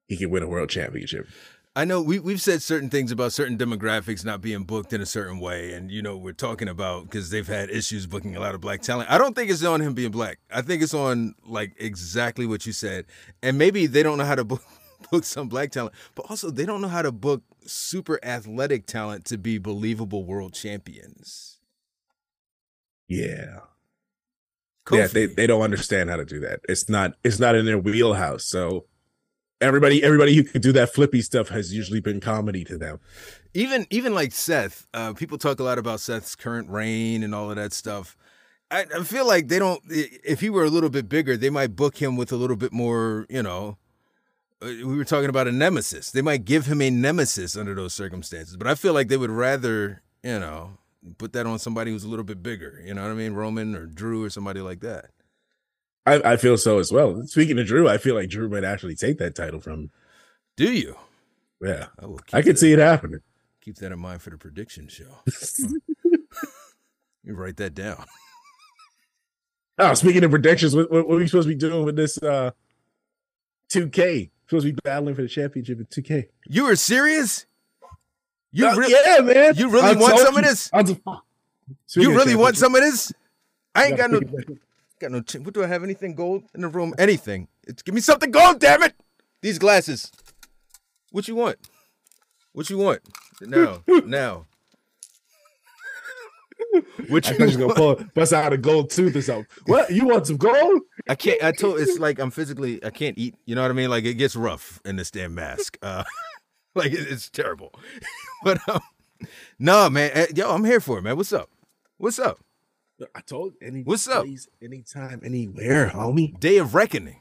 he can win a world championship. I know we we've said certain things about certain demographics not being booked in a certain way, and you know we're talking about because they've had issues booking a lot of black talent. I don't think it's on him being black. I think it's on like exactly what you said, and maybe they don't know how to book <laughs> book some black talent, but also they don't know how to book super athletic talent to be believable world champions. Yeah. Yeah, they, they don't understand how to do that. It's not it's not in their wheelhouse. So everybody everybody who could do that flippy stuff has usually been comedy to them. even even like Seth, uh, people talk a lot about Seth's current reign and all of that stuff. I, I feel like they don't. If he were a little bit bigger, they might book him with a little bit more. You know, uh, we were talking about a nemesis. They might give him a nemesis under those circumstances. But I feel like they would rather, you know, put that on somebody who's a little bit bigger. You know what I mean, Roman or Drew or somebody like that. I, I feel so as well. Speaking of Drew, I feel like Drew might actually take that title from him. Do you? Yeah. I will. I could that- see it happening. Keep that in mind for the prediction show. <laughs> you write that down. Oh, speaking of predictions, what, what, what are we supposed to be doing with this uh 2K? Supposed to be battling for the championship in 2K. You were serious? You Uh, really? yeah, man. you really I want told some of this? I was- You really want some of this? I ain't got no, gotta pick it back up. got no. Ch- what do I have? Anything gold in the room? Anything? It's give me something gold, damn it! These glasses. What you want? What you want? Now, <laughs> now. What <laughs> I you thought you was gonna want? pull bust out a gold tooth or something. What? You want some gold? I can't. I told. It's like I'm physically. I can't eat. You know what I mean? Like it gets rough in this damn mask. Uh, <laughs> <laughs> like it's terrible. <laughs> but um, no, man. eh, Yo, I'm here for it, man. What's up? What's up? I told any What's up? place, anytime, anywhere, homie. Day of Reckoning.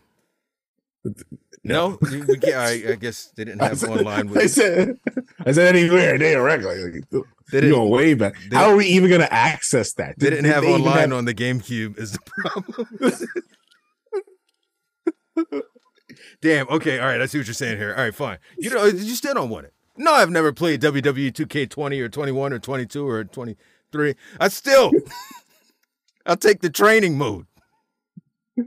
<laughs> No, we we I, I guess they didn't I have said, online. I With, said, I said anywhere. They regular. Like, They you didn't- going way back. they- How are we even gonna access that? they didn't have even online have- on the GameCube. Is the problem? Damn. Okay. All right. I see what you're saying here. All right. Fine. You know, you still don't want it. No, I've never played WWE 2K20 or 21 or 22 or 23. I still. <laughs> I'll take the training mode. <laughs>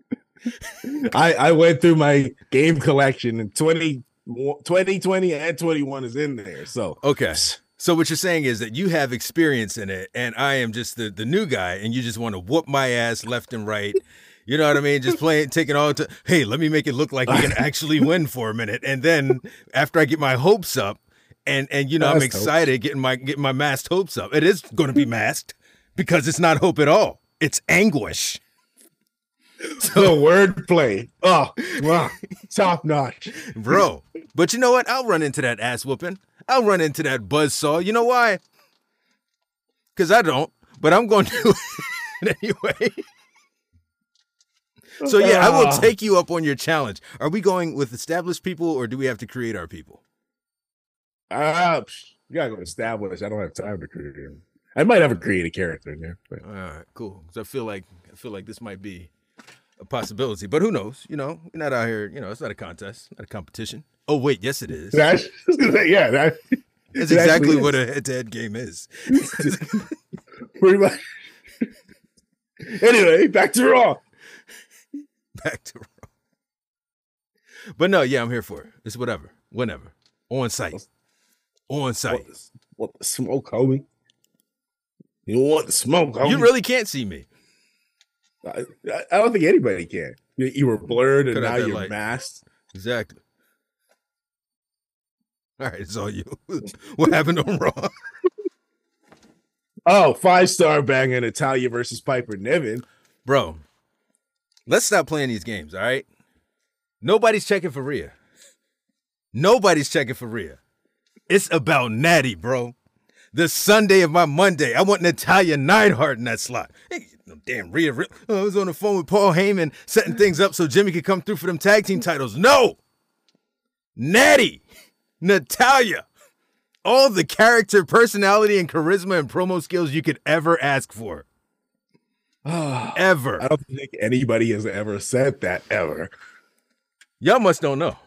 I, I went through my game collection and 20, 2020 and 21 is in there. So Okay. So what you're saying is that you have experience in it, and I am just the, the new guy, and you just want to whoop my ass left and right. You know what I mean? Just playing, taking all to hey, let me make it look like we can <laughs> actually win for a minute, and then after I get my hopes up, and and you know I'm Masked hopes. excited getting my getting my masked hopes up. It is going to be masked because it's not hope at all. It's anguish. <laughs> the wordplay. Oh, wow. top notch. bro. But you know what? I'll run into that ass whooping. I'll run into that buzzsaw. You know why? Because I don't, but I'm going to <laughs> anyway. So yeah, I will Ah. take you up on your challenge. Are we going with established people or do we have to create our people? Uh, you gotta go establish. I don't have time to create him. I might have a create a character in there. But All right, cool. So I feel like I feel like this might be a possibility, but who knows? You know, we're not out here. You know, it's not a contest, not a competition. Oh wait, yes it is. That's, <laughs> yeah, that, <laughs> That's exactly is. what a head-to-head game is. <laughs> pretty much. anyway, back to Raw. Back to Raw. But no, yeah, I'm here for it. It's whatever, whenever, on site, on site. The, want the smoke, homie? You want the smoke, homie? You really can't see me. I, I don't think anybody can. You, you were blurred and Cut now you're light. masked. Exactly. All right, it's all you. <laughs> what happened on Raw? Oh, five star banger Natalya versus Piper Niven. Bro, let's stop playing these games, all right? Nobody's checking for Rhea. Nobody's checking for Rhea. It's about Natty, bro. The Sunday of my Monday. I want Natalya Neidhart in that slot. Hey, no damn Rhea. Rhea. Oh, I was on the phone with Paul Heyman setting things up so Jimmy could come through for them tag team titles. No! Natty! Natalya! All the character, personality, and charisma and promo skills you could ever ask for. <sighs> I don't think anybody has ever said that ever. Y'all must don't know. <laughs>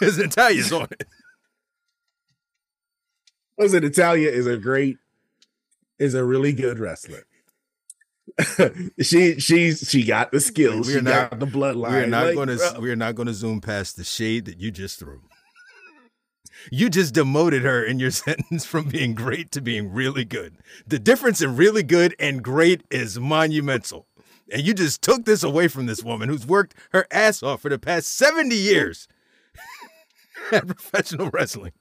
Because Natalya's on it. Listen, Natalya is a great, is a really good wrestler. <laughs> she she's she got the skills. We are she not- got the bloodline. We are not Like, going to bro, we are not going to zoom past the shade that you just threw. You just demoted her in your <laughs> sentence from being great to being really good. The difference in really good and great is monumental. And you just took this away from this woman who's worked her ass off for the past 70 years <laughs> at professional wrestling.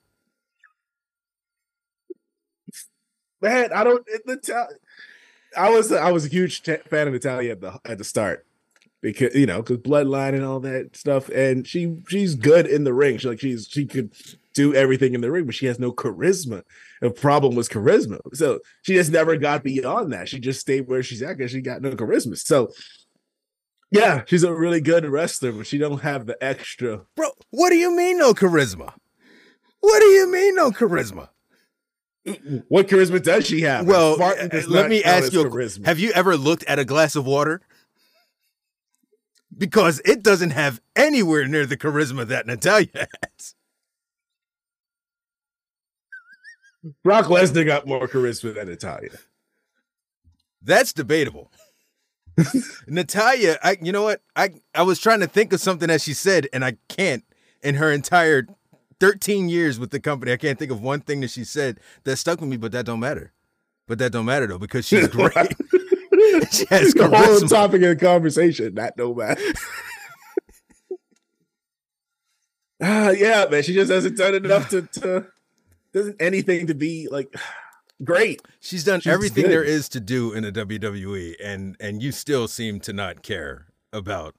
Man, I don't. it- Natal- I was I was a huge fan of Natalya at the at the start because you know because bloodline and all that stuff, and she she's good in the ring. She like she's she could do everything in the ring, but she has no charisma. The problem was charisma, so she just never got beyond that. She just stayed where she's at because she got no charisma. So. Yeah, she's a really good wrestler, but she don't have the extra. Bro, what do you mean no charisma? What do you mean no charisma? What charisma does she have? Well, eh, does let me ask you: charisma. Have you ever looked at a glass of water? Because it doesn't have anywhere near the charisma that Natalya has. Brock Lesnar got more charisma than Natalya. That's debatable. <laughs> Natalya, I you know what? I I was trying to think of something that she said, and I can't. In her entire 13 years with the company, I can't think of one thing that she said that stuck with me, but that don't matter. But that don't matter though, because she's <laughs> great. <laughs> she has the whole topic of the conversation, that no matter. Ah, yeah, man. She just hasn't done enough to, to doesn't anything to be like <sighs> great. She's done She's everything good. there is to do in the WWE, and and you still seem to not care about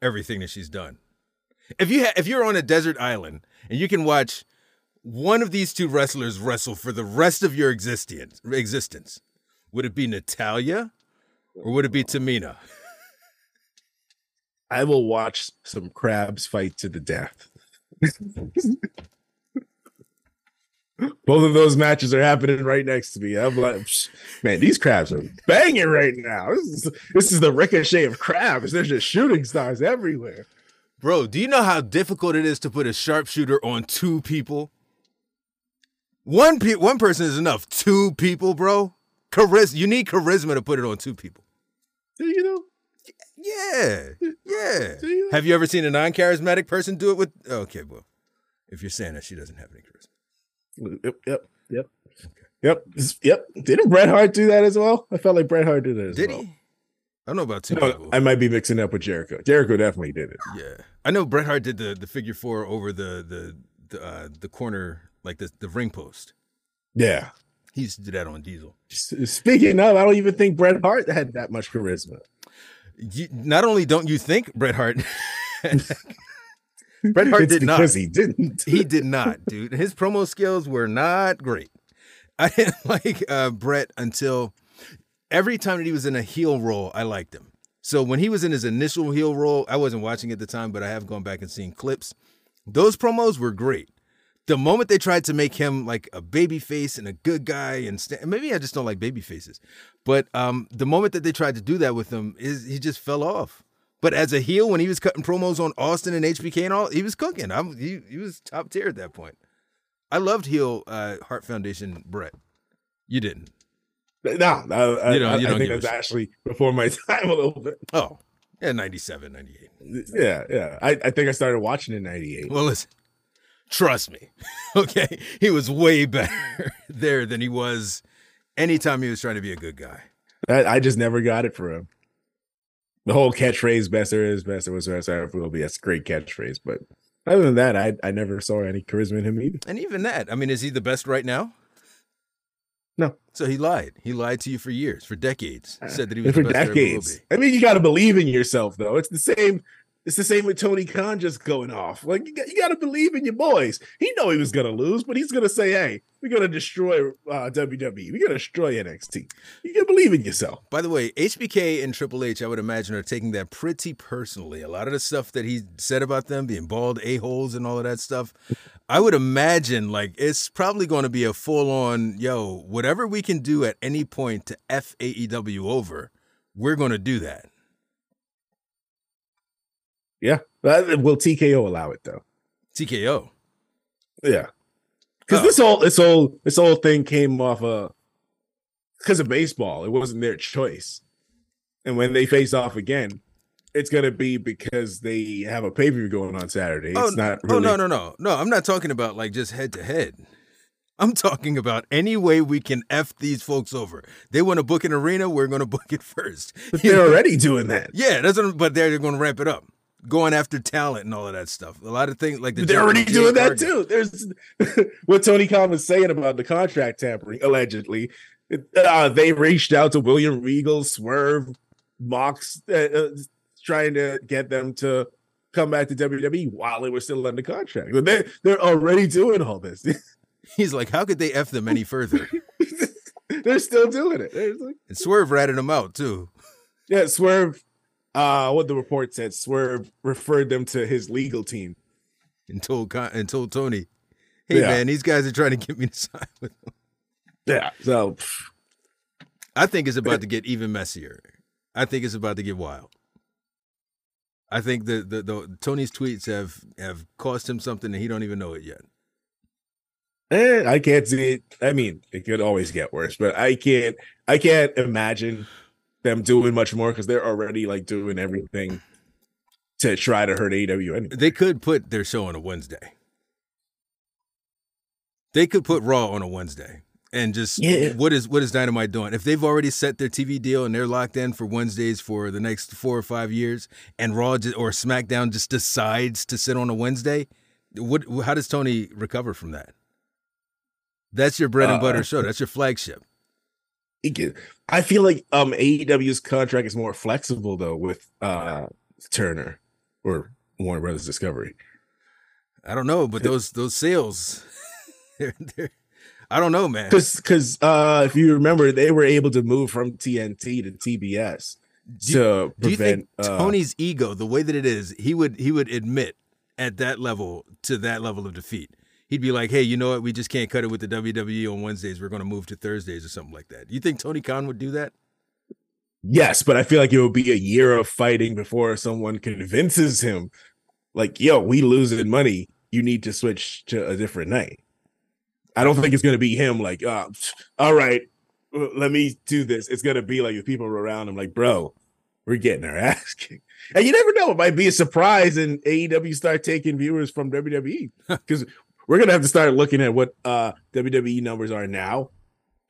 everything that she's done. If you ha- if you're on a desert island and you can watch one of these two wrestlers wrestle for the rest of your existence, existence, would it be Natalya or would it be Tamina? <laughs> I will watch some crabs fight to the death. <laughs> Both of those matches are happening right next to me. I'm like, man, these crabs are banging right now. This is this is the ricochet of crabs. There's just shooting stars everywhere. Bro, do you know how difficult it is to put a sharpshooter on two people? One pe- one person is enough. Two people, bro. Charis- you need charisma to put it on two people. Do you know? Yeah, yeah. You? Have you ever seen a non-charismatic person do it with? Okay, well, if you're saying that she doesn't have any charisma, Yep, yep, yep, yep, yep. Didn't Bret Hart do that as well? I felt like Bret Hart did it as well. did well. he? I don't know about two No, people. I might be mixing up with Jericho. Jericho definitely did it. yeah, I know Bret Hart did the the figure four over the the the uh, the corner like the the ring post. Yeah. He used to do that on Diesel. Speaking of, I don't even think Bret Hart had that much charisma. You, not only don't you think Bret Hart, <laughs> Bret Hart did not. because he didn't. He did not, dude. His promo skills were not great. <laughs> I didn't like uh, Bret until every time that he was in a heel role, I liked him. So when he was in his initial heel role, I wasn't watching at the time, but I have gone back and seen clips. Those promos were great. The moment they tried to make him like a baby face and a good guy, and st- maybe I just don't like baby faces, but um, the moment that they tried to do that with him, is he just fell off. But as a heel, when he was cutting promos on Austin and HBK and all, he was cooking. I'm, he, he was top tier at that point. I loved heel uh, Heart Foundation Bret. You didn't. No, no I, You don't- I, you I don't think give a that's actually before my <laughs> time a little bit. Oh, yeah, 97, 98. Yeah, yeah. I, I think I started watching in '98. Well, listen, trust me. <laughs> Okay. He was way better <laughs> there than he was anytime he was trying to be a good guy. I, I just never got it for him. The whole catchphrase "best there is, best there was, best there will be." That's a great catchphrase, but other than that, I I never saw any charisma in him either. And even that, I mean, is he the best right now? No. So he lied. He lied to you for years, for decades. Uh, Said that he was for the best there will decades. be. I mean, you got to believe in yourself, though. It's the same. It's the same with Tony Khan just going off. Like you got, you got to believe in your boys. He know he was gonna lose, but he's gonna say, "Hey, we're gonna destroy uh, WWE. We're gonna destroy NXT." You got to believe in yourself. By the way, HBK and Triple H, I would imagine, are taking that pretty personally. A lot of the stuff that he said about them being bald a-holes and all of that stuff, I would imagine like it's probably going to be a full-on, yo, whatever we can do at any point to F AEW over, we're to do that. Yeah. Uh, Will TKO allow it though? TKO. Yeah. Because Oh. this whole this whole this whole thing came off uh because of baseball. It wasn't their choice. And when they face off again, it's gonna be because they have a pay per view going on Saturday. It's oh, not. oh no no no no! I'm not talking about like just head to head. I'm talking about any way we can f these folks over. They want to book an arena, we're going <laughs> to book it first. But they're already doing that. Yeah, that's what, but they're going to ramp it up, going after talent and all of that stuff. A lot of things like the They're already doing that too. There's <laughs> what Tony Khan was saying about the contract tampering, allegedly. Uh, they reached out to William Regal, Swerve, Mox, uh, uh, trying to get them to come back to WWE while they were still under contract. But they they're already doing all this. <laughs> He's like, how could they f them any further? <laughs> they're still doing it. Like- And Swerve ratted them out too. yeah, Swerve. Uh, what the report said, Swerve referred them to his legal team. And told Con- and told Tony, "Hey Yeah. man, these guys are trying to get me to <laughs> sign with them." Yeah, so I think it's about to get even messier. I think it's about to get wild. I think the, the the Tony's tweets have have cost him something and he don't even know it yet. Eh, I can't see it. I mean, it could always get worse, but I can't. I can't imagine them doing much more because they're already like doing everything to try to hurt AEW. Anyway. They could put their show on a Wednesday. They could put Raw on a Wednesday and just Yeah. what is what is Dynamite doing? If they've already set their TV deal and they're locked in for Wednesdays for the next four or five years, and Raw just, or SmackDown just decides to sit on a Wednesday, what how does Tony recover from that? That's your bread and Uh, butter show. That's your flagship. He can- I feel like um AEW's contract is more flexible though with uh Turner or Warner Brothers Discovery. I don't know, but those those sales, <laughs> they're, they're, I don't know, man. Because because uh if you remember, they were able to move from TNT to TBS Do- to Do you prevent think uh, Tony's ego, the way that it is, he would he would admit at that level to that level of defeat. He'd be like, "Hey, you know what? We just can't cut it with the WWE on Wednesdays. We're going to move to Thursdays or something like that." Do you think Tony Khan would do that? Yes, but I feel like it would be a year of fighting before someone convinces him, like, yo, we losing money. You need to switch to a different night. I don't think it's going to be him, like, uh, all right, let me do this. It's going to be like the people around him, like, bro, we're getting our <laughs> ass kicked. And you never know. It might be a surprise and AEW start taking viewers from WWE because <laughs> we're to have to start looking at what uh, WWE numbers are now.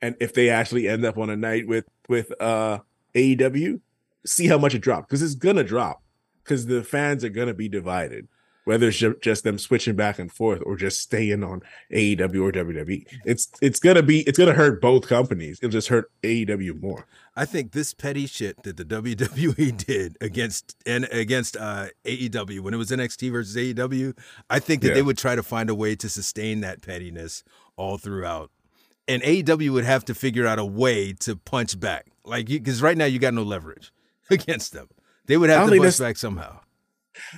And if they actually end up on a night with, with, uh, AEW, see how much it dropped because it's gonna drop because the fans are gonna be divided, whether it's just them switching back and forth or just staying on AEW or WWE. It's it's gonna be it's gonna hurt both companies. It'll just hurt AEW more. I think this petty shit that the <laughs> WWE did against and against uh, AEW when it was NXT versus AEW, I think that Yeah. they would try to find a way to sustain that pettiness all throughout. And AEW would have to figure out a way to punch back, like because right now you got no leverage <laughs> against them. They would have to punch back somehow.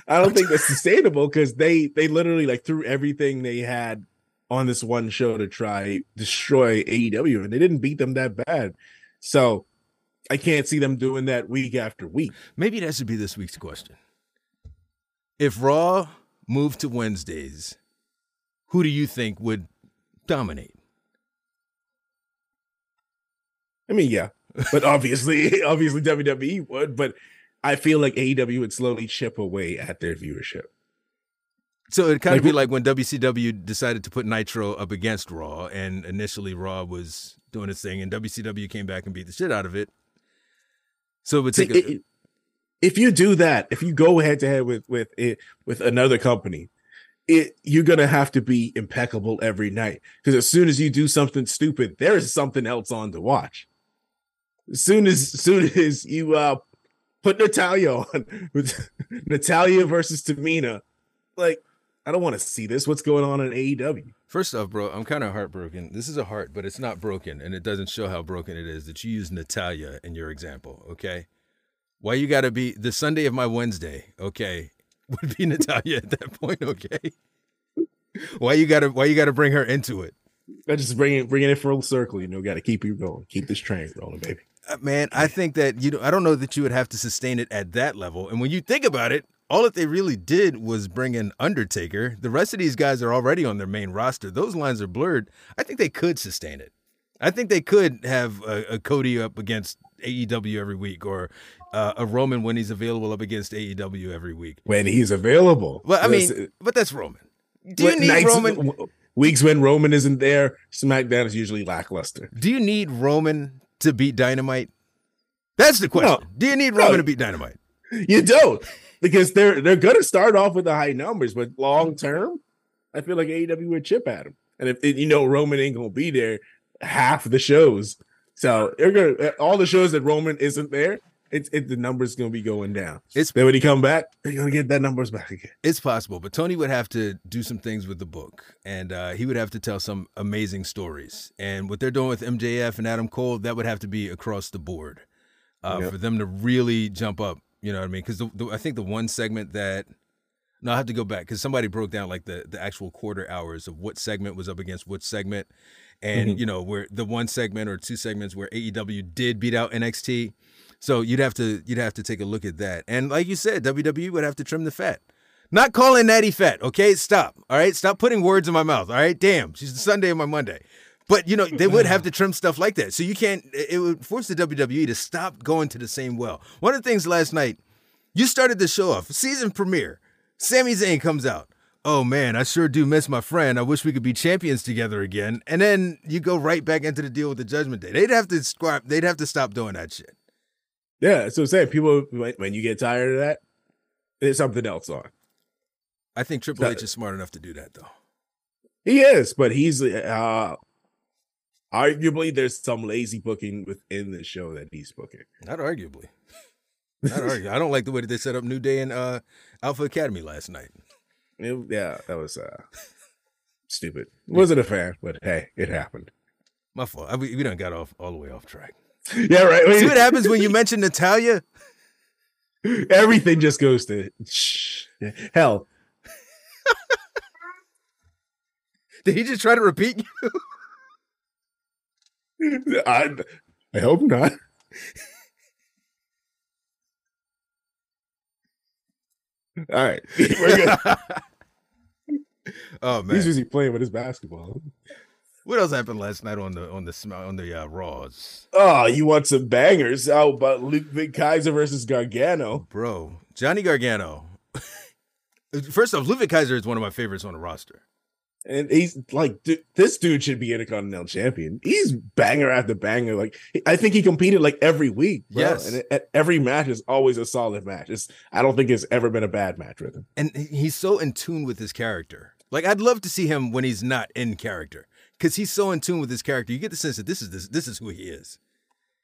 I don't think that's sustainable because they they literally like threw everything they had on this one show to try destroy AEW and they didn't beat them that bad. So I can't see them doing that week after week. Maybe that should be this week's question. If Raw moved to Wednesdays, who do you think would dominate? I mean, yeah, but obviously, <laughs> obviously WWE would, but I feel like AEW would slowly chip away at their viewership. So it kind Like of be like when WCW decided to put Nitro up against Raw, and initially Raw was doing its thing, and WCW came back and beat the shit out of it. So it would See. A, it- if you do that, if you go head to head with with it with another company, it you're gonna have to be impeccable every night because as soon as you do something stupid, there is something else on to watch. As soon as, as soon <laughs> as you uh put Natalya on <laughs> with Natalya versus Tamina, like I don't want to see this. What's going on in AEW? First off, bro, I'm kind of heartbroken. This is a heart, but it's not broken, and it doesn't show how broken it is that you use Natalya in your example. Okay, why you got to be the Sunday of my Wednesday? Okay, <laughs> would be Natalya at that point. Okay, why you got to why you got to bring her into it? I just bring it bringing it full circle. You know, got to keep you going, keep this train rolling, baby. Uh, man, I think that you know, I don't know that you would have to sustain it at that level. And when you think about it, all that they really did was bring in Undertaker. The rest of these guys are already on their main roster. Those lines are blurred. I think they could sustain it. I think they could have a, a Cody up against AEW every week, or uh, a Roman when he's available up against AEW every week. When he's available. Well, I mean, but that's Roman. Do you need Roman? w- Weeks when Roman isn't there, SmackDown is usually lackluster. Do you need Roman to beat Dynamite? That's the question. Do you need Roman No. to beat Dynamite? You don't, because they're they're gonna start off with the high numbers, but long term, I feel like AEW would chip at him. And if you know Roman ain't gonna be there half the shows, so they're gonna all the shows that Roman isn't there, it's it, the numbers gonna be going down. It's Then when he come back, they're gonna get that numbers back again. It's possible, but Tony would have to do some things with the book, and uh, he would have to tell some amazing stories. And what they're doing with MJF and Adam Cole, that would have to be across the board uh, Yep. for them to really jump up. You know what I mean? Because the, the, I think the one segment that no, I have to go back because somebody broke down like the the actual quarter hours of what segment was up against what segment, and Mhm. you know where the one segment or two segments where AEW did beat out NXT. So you'd have to you'd have to take a look at that. And like you said, WWE would have to trim the fat. Not calling Natty fat, okay? Stop. All right? Stop putting words in my mouth. All right? Damn. She's the Sunday of my Monday. But you know, they would have <laughs> to trim stuff like that. So you can't it would force the WWE to stop going to the same well. One of the things last night, you started the show off, season premiere. Sami Zayn comes out. Oh man, I sure do miss my friend. I wish we could be champions together again. And then you go right back into the deal with the Judgment Day. They'd have to scrap. They'd have to stop doing that shit. Yeah, so I'm saying people when, when you get tired of that, there's something else on. I think Triple H is smart enough to do that, though. He is, but he's uh arguably there's some lazy booking within the show that he's booking. Not arguably. Not argue. I don't like the way that they set up New Day and uh, Alpha Academy last night. It- yeah, that was uh stupid. Wasn't a fan, but hey, it happened. My fault. I, we we done got off all the way off track. <laughs> Yeah, right. See what happens when you mention Natalya? <laughs> Everything just goes to shh. hell. <laughs> Did he just try to repeat you? I I hope not. All right, <laughs> we're good. <laughs> oh man. He's busy playing with his basketball. What else happened last night on the on the on the uh, Raws, Oh, you want some bangers? How about Ludwig Kaiser versus Gargano? bro? Johnny Gargano. <laughs> First off, Ludwig Kaiser is one of my favorites on the roster. And he's like, dude, this dude should be Intercontinental Champion. He's banger after banger. Like, I think he competed like every week. Bro. Yes. and it, every match is always a solid match. It's, I don't think it's ever been a bad match with him. and he's so in tune with his character. Like I'd love to see him when he's not in character, because he's so in tune with his character. You get the sense that this is this, this is who he is.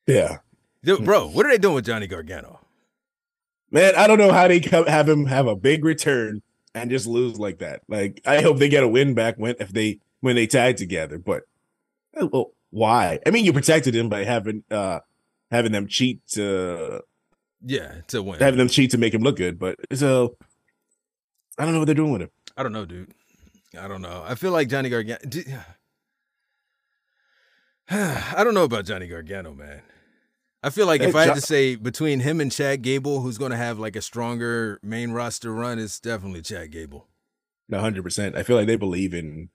Yeah, Dude, bro, what are they doing with Johnny Gargano? man. I don't know how they come, have him have a big return and just lose like that. Like, I hope they get a win back when if they when they tag together. But uh, well, why? I mean, you protected him by having uh having them cheat to Yeah, to win. having them cheat to make him look good. But so I don't know what they're doing with him. I don't know, dude. I don't know. I feel like Johnny Gargano. <sighs> I don't know about Johnny Gargano, man. I feel like if I had to say between him and Chad Gable, who's going to have like a stronger main roster run, it's definitely Chad Gable. Hundred percent. I feel like they believe in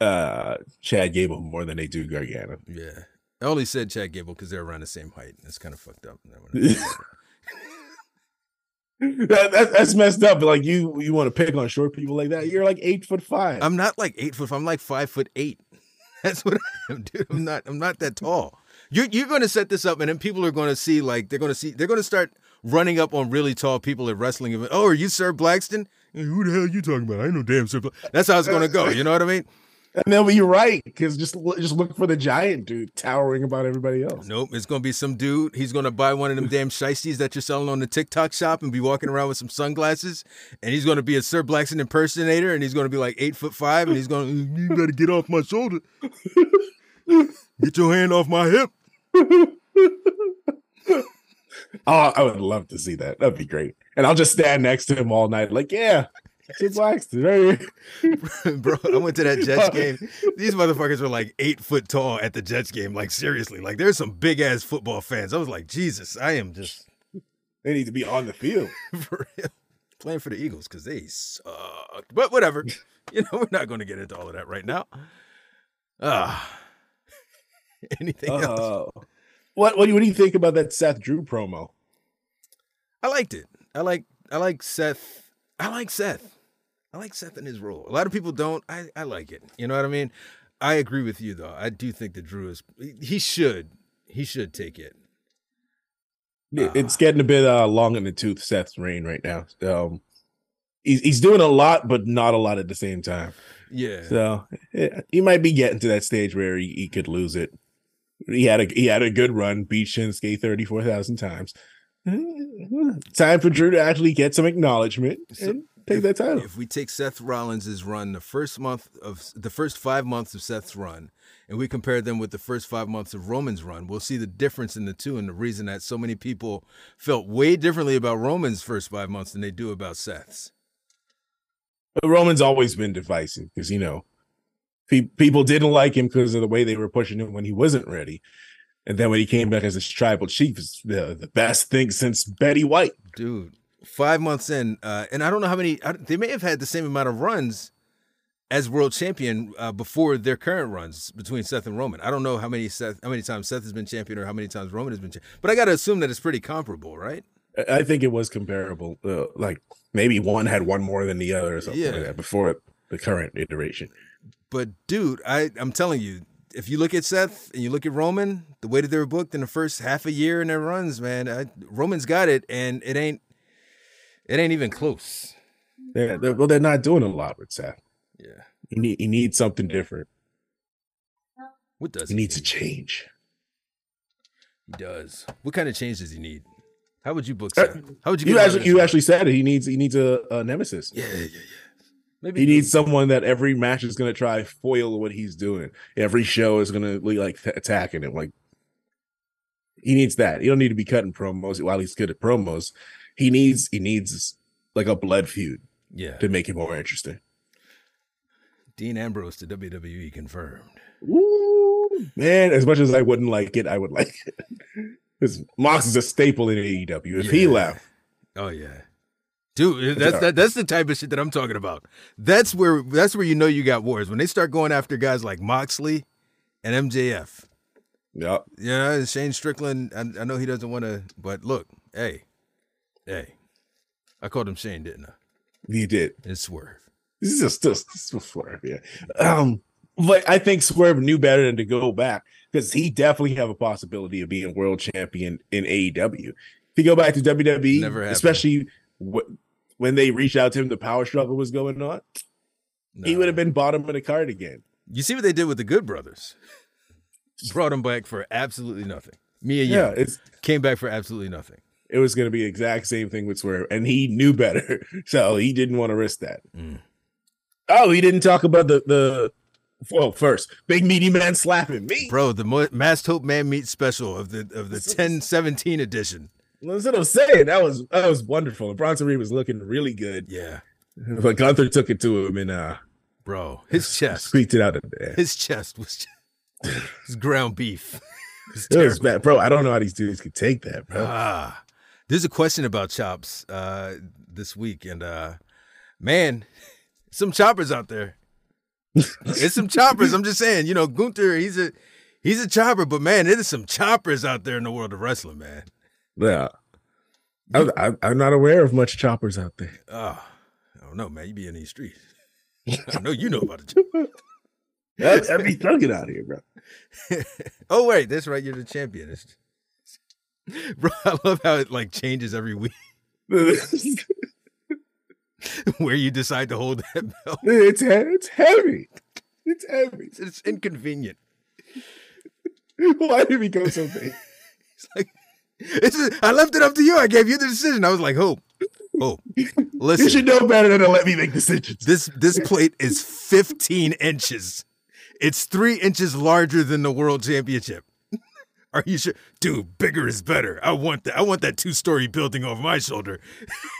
uh Chad Gable more than they do Gargano. Yeah. I only said Chad Gable because they're around the same height. That's kind of fucked up. <laughs> that, that, that's messed up. Like you, you want to pick on short people like that? You're like eight foot five. I'm not like eight foot. I'm like five foot eight. <laughs> That's what I am, dude. I'm not. I'm not that tall. You're you're going to set this up, and then people are going to see like they're going to see they're going to start running up on really tall people at wrestling events. Oh, are you Sir Blackston? Who the hell are you talking about? I ain't no damn Sir. Bla-" That's how it's going to go. You know what I mean? and they'll be right because just look- just look for the giant dude towering about everybody else. Nope. It's going to be some dude. He's going to buy one of them damn shiesties that you're selling on the TikTok shop and be walking around with some sunglasses. And he's going to be a Sir Blackston impersonator, and he's going to be like eight foot five, and he's going, to, you better get off my shoulder. Get your hand off my hip. <laughs> Oh, I would love to see that. That'd be great. And I'll just stand next to him all night, like, yeah, Jim Blackston, right here. <laughs> Bro, I went to that Jets <laughs> game. These motherfuckers were like eight foot tall at the Jets game. Like, seriously, like, there's some big ass football fans. I was like, Jesus, I am just They need to be on the field. for real playing for the Eagles because they suck. But whatever. You know, we're not going to get into all of that right now. Ah. <laughs> Anything else? Uh, what what do you, what do you think about that Seth Drew promo? I liked it. I like I like Seth. I like Seth. I like Seth in his role. A lot of people don't. I, I like it. You know what I mean? I agree with you though. I do think that Drew is he should. He should take it. It- It's getting a bit uh, long in the tooth, Seth's reign right now. Um, he's he's doing a lot, but not a lot at the same time. Yeah. So yeah, he might be getting to that stage where he, he could lose it. He had a he had a good run, beat Shinsuke thirty four thousand times. <laughs> Time for Drew to actually get some acknowledgement So, and take that title. If we take Seth Rollins' run, the first month of the first five months of Seth's run, and we compare them with the first five months of Roman's run, we'll see the difference in the two and the reason that so many people felt way differently about Roman's first five months than they do about Seth's. But Roman's always been divisive because you know pe- people didn't like him because of the way they were pushing him when he wasn't ready, and then when he came back as a tribal chief, it's the the best thing since Betty White. Dude, five months in, uh, and I don't know how many, I, they may have had the same amount of runs as world champion uh, before their current runs between Seth and Roman. I don't know how many Seth, how many times Seth has been champion or how many times Roman has been champion, but I got to assume that it's pretty comparable, right? I- I think it was comparable. Uh, like maybe one had one more than the other or something Yeah. like that before the current iteration. But dude, I I'm telling you, if you look at Seth and you look at Roman, the way that they were booked in the first half a year in their runs, man, I, Roman's got it, and it ain't it ain't even close. They're, they're, well, they're not doing a lot with Seth. Yeah, He need he needs something different. what does He needs a change. He does. What kind of change does he need? How would you book Uh, Seth? How would you? You actually you actually said it. He needs he needs a, a nemesis. Yeah, yeah, yeah. Maybe He needs someone that every match is going to try foil what he's doing. Every show is going to be like th- attacking him. Like he needs that. He don't need to be cutting promos while he's good at promos. He needs he needs like a blood feud Yeah. to make it more interesting. Dean Ambrose to WWE confirmed. Ooh, man, as much as I wouldn't like it, I would like it. <laughs> Because Mox is a staple in AEW. If he left, Oh yeah. Dude, that's that, that's the type of shit that I'm talking about. That's where that's where you know you got wars when they start going after guys like Moxley and MJF. yeah, Yeah, and Shane Strickland. I, I know he doesn't want to, but look, hey, hey, I called him Shane, didn't I? he did. It's Swerve. This is just, just, just Swerve, yeah. Um, but I think Swerve knew better than to go back because he definitely have a possibility of being world champion in AEW. If you go back to WWE, especially when they reached out to him, the power struggle was going on. He would have been bottom of the card again. You see what they did with the Good Brothers? <laughs> Brought him back for absolutely nothing. Mia Yeah, Yim it's came back for absolutely nothing. it was going to be the exact same thing with Swerve, and he knew better, <laughs> so he didn't want to risk that. Mm. Oh, he didn't talk about the the. Well, first, big meaty man slapping me. Bro, the Mo- Masked Hope Man Meat special of the of the <laughs> 1017 edition. That's what I'm saying. That was that was wonderful. And Bronson Reed was looking really good, Yeah, <laughs> but Gunther took it to him and uh bro, his <laughs> chest, squeaked it out of there. his chest was his ground beef. <laughs> It was terrible. bad, bro. I don't know how these dudes could take that, bro. Ah, there's a question about chops uh, this week, and uh, man, some choppers out there. it's some choppers. I'm just saying, you know, Gunther, he's a he's a chopper, but man, there's some choppers out there in the world of wrestling, man. Yeah, I, I, I'm not aware of much choppers out there. Oh, I don't know, man. You be in these streets. I know you know about the chopper. I'd, I'd be <laughs> thugging out here, bro. <laughs> Oh wait, that's right. You're the champion. It's- <laughs> Bro, I love how it like changes every week where you decide to hold that belt. it's he- it's heavy. It's heavy. It's, it's inconvenient. Why did we go so big? It's like it's just- I left it up to you. I gave you the decision. I was like, Hope, <laughs> listen. You should know better than to let me make decisions. This this <laughs> plate is 15 inches. It's three inches larger than the world championship. <laughs> Are you sure, dude? Bigger is better. I want that. I want that two story building over my shoulder.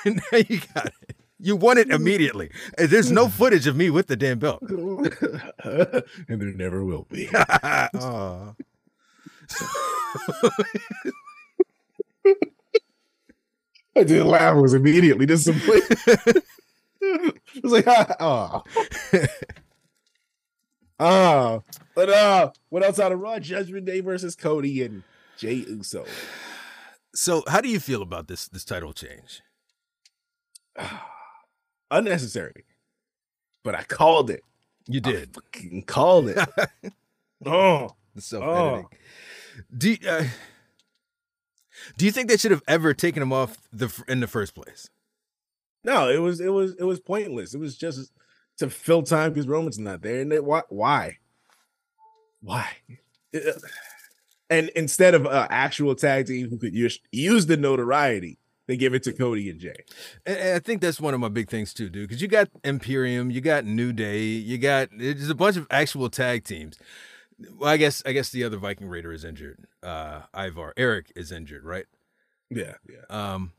now you got it. You won it immediately. Uh, there's no footage of me with the damn belt. and there never will be. I did laugh was immediately disappointed. I was like, ah, <laughs> oh. ah. <laughs> But uh, what else out of Raw? Judgment Day versus Cody and Jey Uso. So, how do you feel about this this title change? <sighs> Unnecessary. But I called it. You I did. fucking called it. <laughs> oh. the self editing. Do you, uh, do you think they should have ever taken him off the in the first place? No, it was it was it was pointless. It was just to fill time because Roman's not there. And it, why why? Why? Uh, And instead of uh, actual tag team who could use, use the notoriety, they give it to Cody and Jey. And I think that's one of my big things too, dude. Because you got Imperium, you got New Day, you got there's a bunch of actual tag teams. Well, I guess I guess the other Viking Raider is injured. Uh, Ivar Eric is injured, right? Yeah, yeah. Um,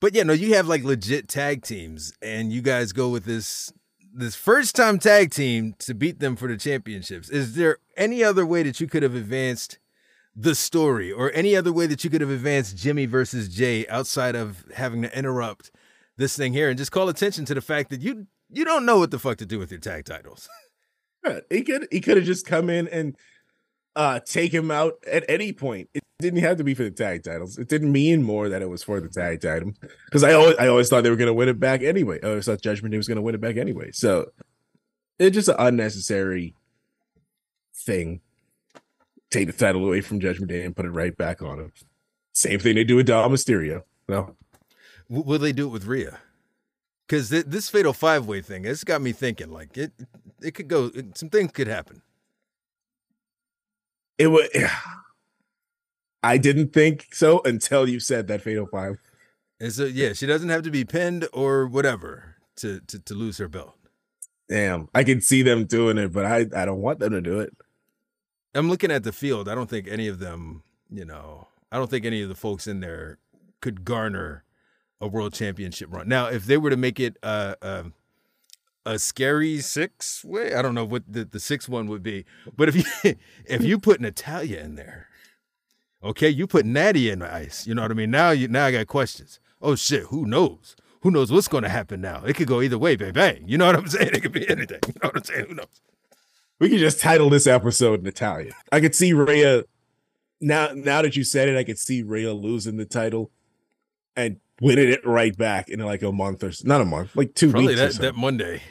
but yeah, no, you have like legit tag teams, and you guys go with this this first time tag team to beat them for the championships. Is there any other way that you could have advanced the story, or any other way that you could have advanced Jimmy versus Jey outside of having to interrupt this thing here and just call attention to the fact that you you don't know what the fuck to do with your tag titles? <laughs> Yeah, He could he could have just come in and uh take him out at any point. It didn't have to be for the tag titles. It didn't mean more that it was for the tag title because I always I always thought they were going to win it back anyway. I always thought Judgment Day was going to win it back anyway. So it's just an unnecessary thing. Take the title away from Judgment Day and put it right back on him. Same thing they do with Dom Mysterio. No, will they do it with Rhea? Because th- this fatal five way thing, it's got me thinking. Like it, it could go. It, some things could happen. it was. I didn't think so until you said that Fatal Five. And so, yeah, she doesn't have to be pinned or whatever to to, to lose her belt. Damn, I can see them doing it, but I I don't want them to do it. I'm looking at the field. I don't think any of them, you know, I don't think any of the folks in there could garner a world championship run. Now, if they were to make it a a, a scary six way, I don't know what the, the sixth one would be, but if you <laughs> if you put Natalya in there, okay, you put Natty in the ice. You know what I mean? Now you now I got questions. Oh shit, who knows? Who knows what's going to happen now? It could go either way, bang bang. You know what I'm <laughs> saying? It could be anything. You know what I'm saying? Who knows? We could just title this episode Natalya. I could see Rhea now. Now that you said it, I could see Rhea losing the title and winning it right back in like a month or not a month, like two Probably weeks. that, that Monday.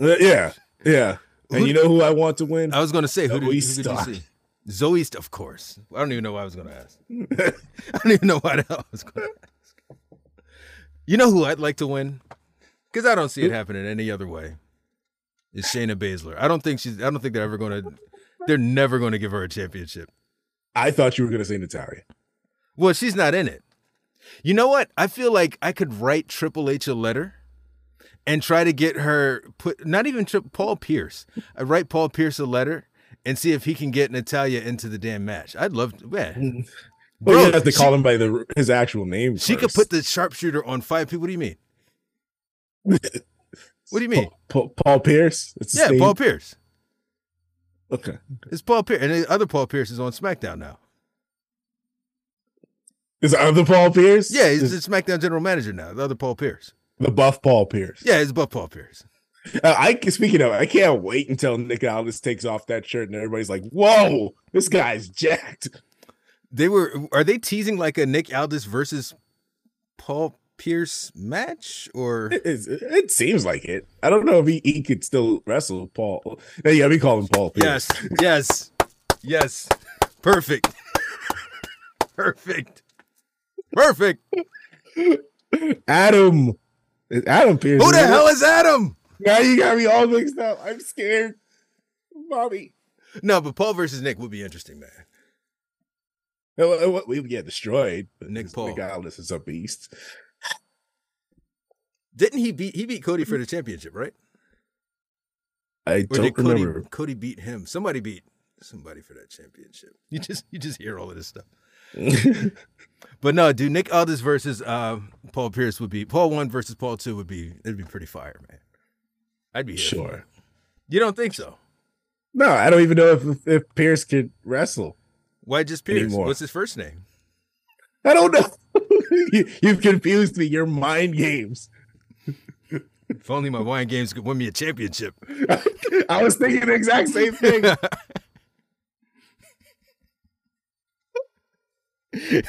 Uh, yeah, yeah. And Who- you know who I want to win? I was going to say, who did, who did you see? Zoey, of course. I don't even know why I was going to ask. <laughs> I don't even know why I was going to ask. You know who I'd like to win? Because I don't see it happening any other way. Is Shayna Baszler. I don't think she's. I don't think they're ever going to. They're never going to give her a championship. I thought you were going to say Natalya. Well, she's not in it. You know what? I feel like I could write Triple H a letter and try to get her put. Not even tri- Paul Pierce. I write Paul Pierce a letter and see if he can get Natalya into the damn match. I'd love to. Man, mm. Well, Bro, you have to she- call him by the his actual name. she could put the sharpshooter on five people. What do you mean? <laughs> What do you mean? Paul, Paul Pierce. It's Yeah. Paul Pierce. Okay. It's Paul Pierce, and the other Paul Pierce is on SmackDown now. Is the other Paul Pierce? Yeah, he's Is the SmackDown general manager now. The other Paul Pierce. the buff Paul Pierce. Yeah, it's buff Paul Pierce. Uh, I speaking of, I can't wait until Nick Aldis takes off that shirt and everybody's like, "Whoa, this guy's jacked." They were. Are they teasing like a Nick Aldis versus Paul Pierce match, or It, is- it seems like it. I don't know if he, he could still wrestle Paul. No, yeah, we call him Paul Pierce. yes, yes, yes, perfect, <laughs> perfect, perfect. Adam. It's Adam Pearce. Who the hell is Adam? Now you got me all mixed up. I'm scared, Bobby. No, but Paul versus Nick would be interesting, man. We would get destroyed. but Nick Paul. Aldis is a beast. Didn't he beat he beat Cody for the championship, right? I Or don't Cody remember. Cody beat him? Somebody beat somebody for that championship. You just you just hear all of this stuff. <laughs> But no, dude, Nick Aldis versus uh, Paul Pierce would be Paul one versus Paul two would be it'd be pretty fire, man. I'd be sure. You don't think so? No, I don't even know if if Pierce could wrestle. Why just Pierce? Anymore. What's his first name? I don't know. <laughs> you, you've confused me. Your mind games. If only my wine games could win me a championship. <laughs> I was thinking the exact same thing. <laughs>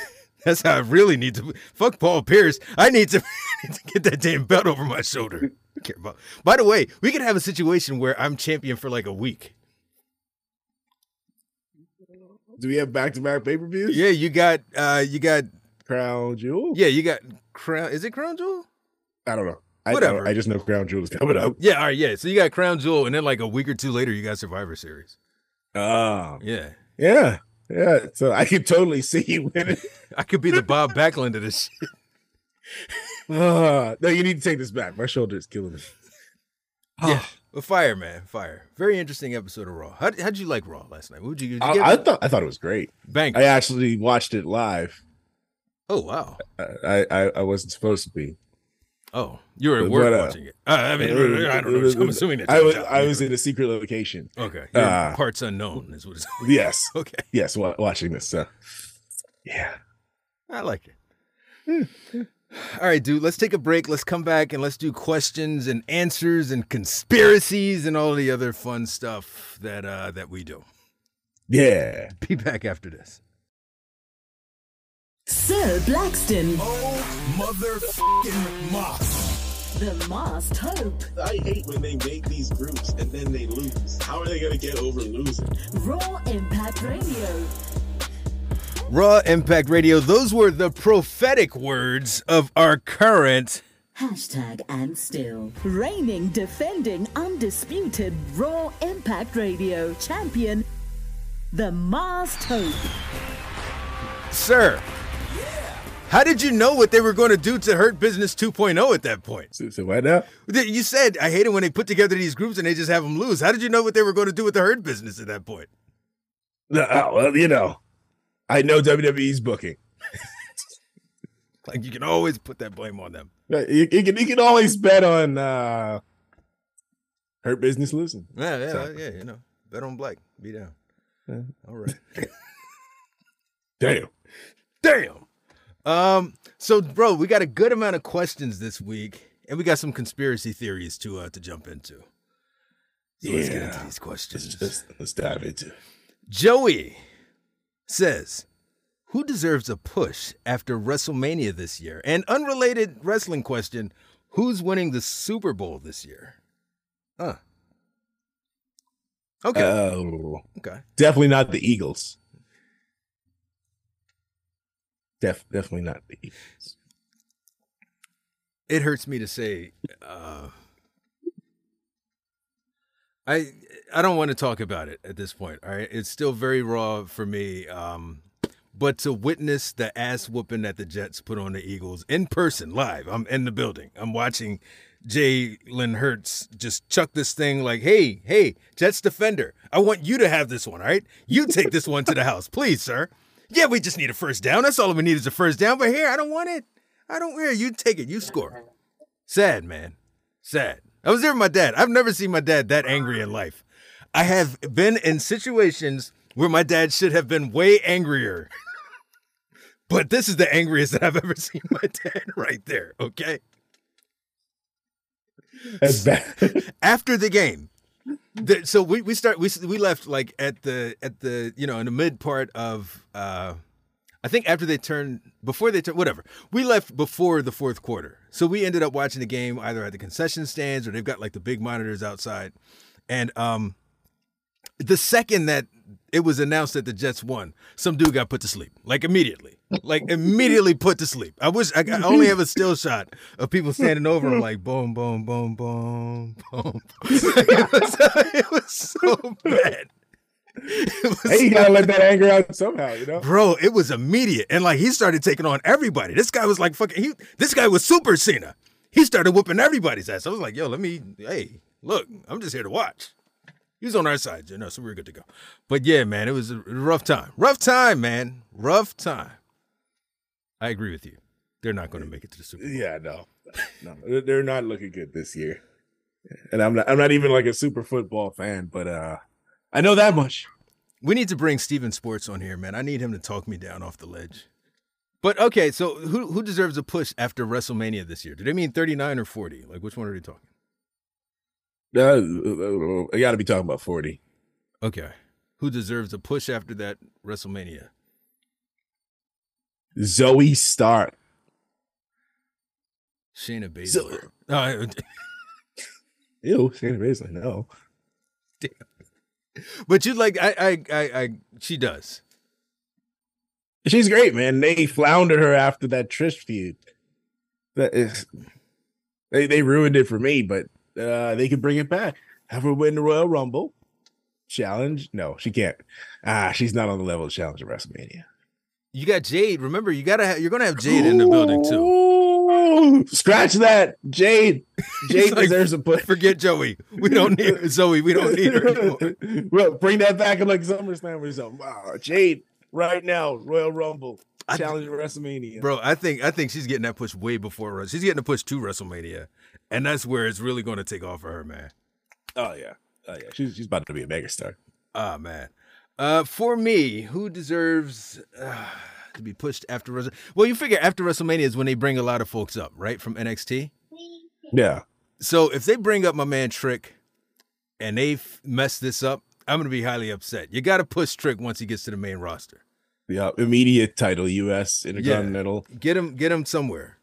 That's how I really need to fuck Paul Pierce. I need to, <laughs> need to get that damn belt over my shoulder. Care about. By the way, we could have a situation where I'm champion for like a week. Do we have back to back pay per views? Yeah, you got uh you got Crown Jewel? yeah, you got crown is it Crown Jewel? I don't know. I, Whatever. I, I just know Crown Jewel is coming up. Yeah, all right, yeah. So you got Crown Jewel, and then like a week or two later, you got Survivor Series. Ah, Yeah, yeah. Yeah. So I could totally see you winning. <laughs> I could be the Bob Backlund of this shit. <laughs> Ah, no, you need to take this back. My shoulder is killing me. <sighs> Yeah, <sighs> but fire, man, fire. Very interesting episode of Raw. How how'd you like Raw last night? What would you, did you I, I thought I thought it was great. Bank. I actually watched it live. oh wow. I I, I wasn't supposed to be. Oh, you were at But, uh, watching it. Uh, I mean, I don't know. I'm assuming that I was. I was in a secret location. okay. Uh, parts unknown is what it's. <laughs> Yes, okay, yes, wa- watching this. So, yeah. I like it. All right, dude. Let's take a break. Let's come back and let's do questions and answers and conspiracies and all the other fun stuff that uh that we do. Yeah. Be back after this. Sir Blackston, Oh, motherfucking Moss. the masked hope. I hate when they make these groups and then they lose. How are they gonna get over losing? Raw Impact Radio. Raw Impact Radio. Those were the prophetic words of our current. Hashtag and still. Reigning, defending, undisputed Raw Impact Radio champion, the masked hope. Sir, how did you know what they were going to do to Hurt Business 2.0 at that point? So, so what now? You said, I hate it when they put together these groups and they just have them lose. How did you know what they were going to do with the Hurt Business at that point? No, oh, well, you know, I know WWE's booking. <laughs> Like, you can always put that blame on them. Uh, You, you can you can always bet on uh hurt business losing. Yeah, yeah, So- yeah, you know, bet on black, be down. Yeah. All right. <laughs> Damn. Damn. Um. So, bro, we got a good amount of questions this week, and we got some conspiracy theories to uh to jump into. So let's get into these questions. Let's, let's, let's dive into it. Joey says, "Who deserves a push after WrestleMania this year?" And unrelated wrestling question: Who's winning the Super Bowl this year? Huh. Okay. Oh, okay. definitely not the Eagles. Def, definitely not the Eagles. it hurts me to say uh i i don't want to talk about it at this point all right it's still very raw for me um but to witness the ass whooping that the jets put on the eagles in person live i'm in the building i'm watching Jalen Hurts just chuck this thing like, hey, hey, Jets defender, I want you to have this one, all right? You take this one to the house, please, sir. Yeah, we just need a first down. That's all we need is a first down. But here, I don't want it. I don't care. You take it. You score. Sad, man. Sad. I was there with my dad. I've never seen my dad that angry in life. I have been in situations where my dad should have been way angrier. <laughs> but this is the angriest that I've ever <laughs> seen my dad right there, okay? That's bad. <laughs> After the game, <laughs> the, so we, we start we we left like at the at the you know in the mid part of uh I think after they turned before they turned whatever. We left before the fourth quarter. So we ended up watching the game either at the concession stands or they've got like the big monitors outside. And um the second that it was announced that the Jets won some dude got put to sleep like immediately like immediately put to sleep I wish I, I only have a still shot of people standing over him like boom boom boom boom boom <laughs> it, was, it was so bad hey, you gotta let that anger out somehow, you know. Bro, it was immediate. And like he started taking on everybody. This guy was like fucking he this guy was super Cena. He started whooping everybody's ass. I was like, yo, let me hey, look, I'm just here to watch. He was on our side, you know, so we were good to go. But yeah, man, it was a rough time. Rough time, man. Rough time. I agree with you. They're not going to make it to the Super Bowl. Yeah, no, no, they're- not looking good this year. And I'm not, I'm not even like a super football fan, but uh, I know that much. We need to bring Steven Sports on here, man. I need him to talk me down off the ledge. But okay, so who who deserves a push after WrestleMania this year? Do they mean 39 or 40? Like which one are they talking? Uh, I got to be talking about forty. Okay. Who deserves a push after that WrestleMania? Zoey Stark. Shayna Baszler. So- Uh, <laughs> <laughs> Ew, Shayna Baszler. No. but you like I, I I I she does. She's great, man. They floundered her after that Trish feud. That is, they they ruined it for me, but uh they could bring it back. Have her win the Royal Rumble challenge. No, she can't. Ah, she's not on the level of challenge at WrestleMania. You got Jade. Remember, you gotta ha- you're gonna have Jade in the building too. Scratch that, Jade. <laughs> Jade like, deserves a put. Forget Joey. We don't need <laughs> Zoey. We don't need her anymore. <laughs> well, bring that back in like SummerSlam or something. Wow, Jade, right now, Royal Rumble challenge at WrestleMania. Bro, I think I think she's getting that push way before. She's getting a push to WrestleMania, and that's where it's really going to take off for her, man. Oh yeah, oh yeah, she's she's about to be a megastar. Ah, man. Uh, for me, who deserves uh, to be pushed after Wrestle? Well, you figure after WrestleMania is when they bring a lot of folks up, right, from NXT. Yeah, So if they bring up my man Trick, and they f- mess this up, I'm gonna be highly upset. You got to push Trick once he gets to the main roster. yeah, immediate title, U.S. Intercontinental. Get him, get him somewhere.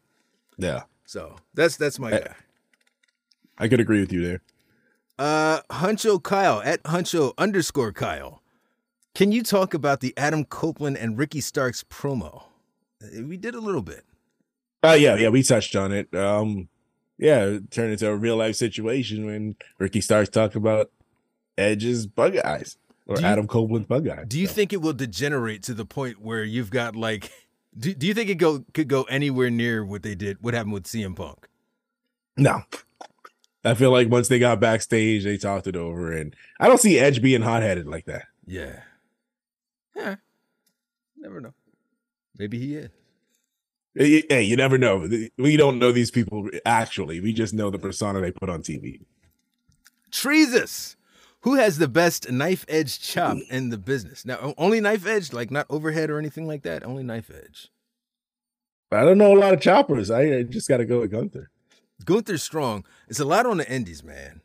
Yeah, So that's that's my Eh. guy. I could agree with you there. Uh, Huncho Kyle at Huncho underscore Kyle. Can you talk about the Adam Copeland and Ricky Starks promo? Uh, We did a little bit. Oh yeah, yeah, we touched on it. Um, yeah, it turned into a real life situation when Ricky Starks talked about Edge's bug eyes or you- Adam Copeland's bug eyes. Do you So, think it will degenerate to the point where you've got like? <laughs> Do, do you think it go could go anywhere near what they did? What happened with CM Punk? no? I feel like once they got backstage, they talked it over, and I don't see Edge being hot headed like that. Yeah. Yeah. Never know. Maybe he is. Hey, hey, you never know. We don't know these people actually. We just know the persona they put on TV. Treesus. Who has the best knife edge chop in the business? Now, only knife edge, like not overhead or anything like that. Only knife edge. I don't know a lot of choppers. I, I just got to go with Gunther. Gunther Strong. It's a lot on the indies, man.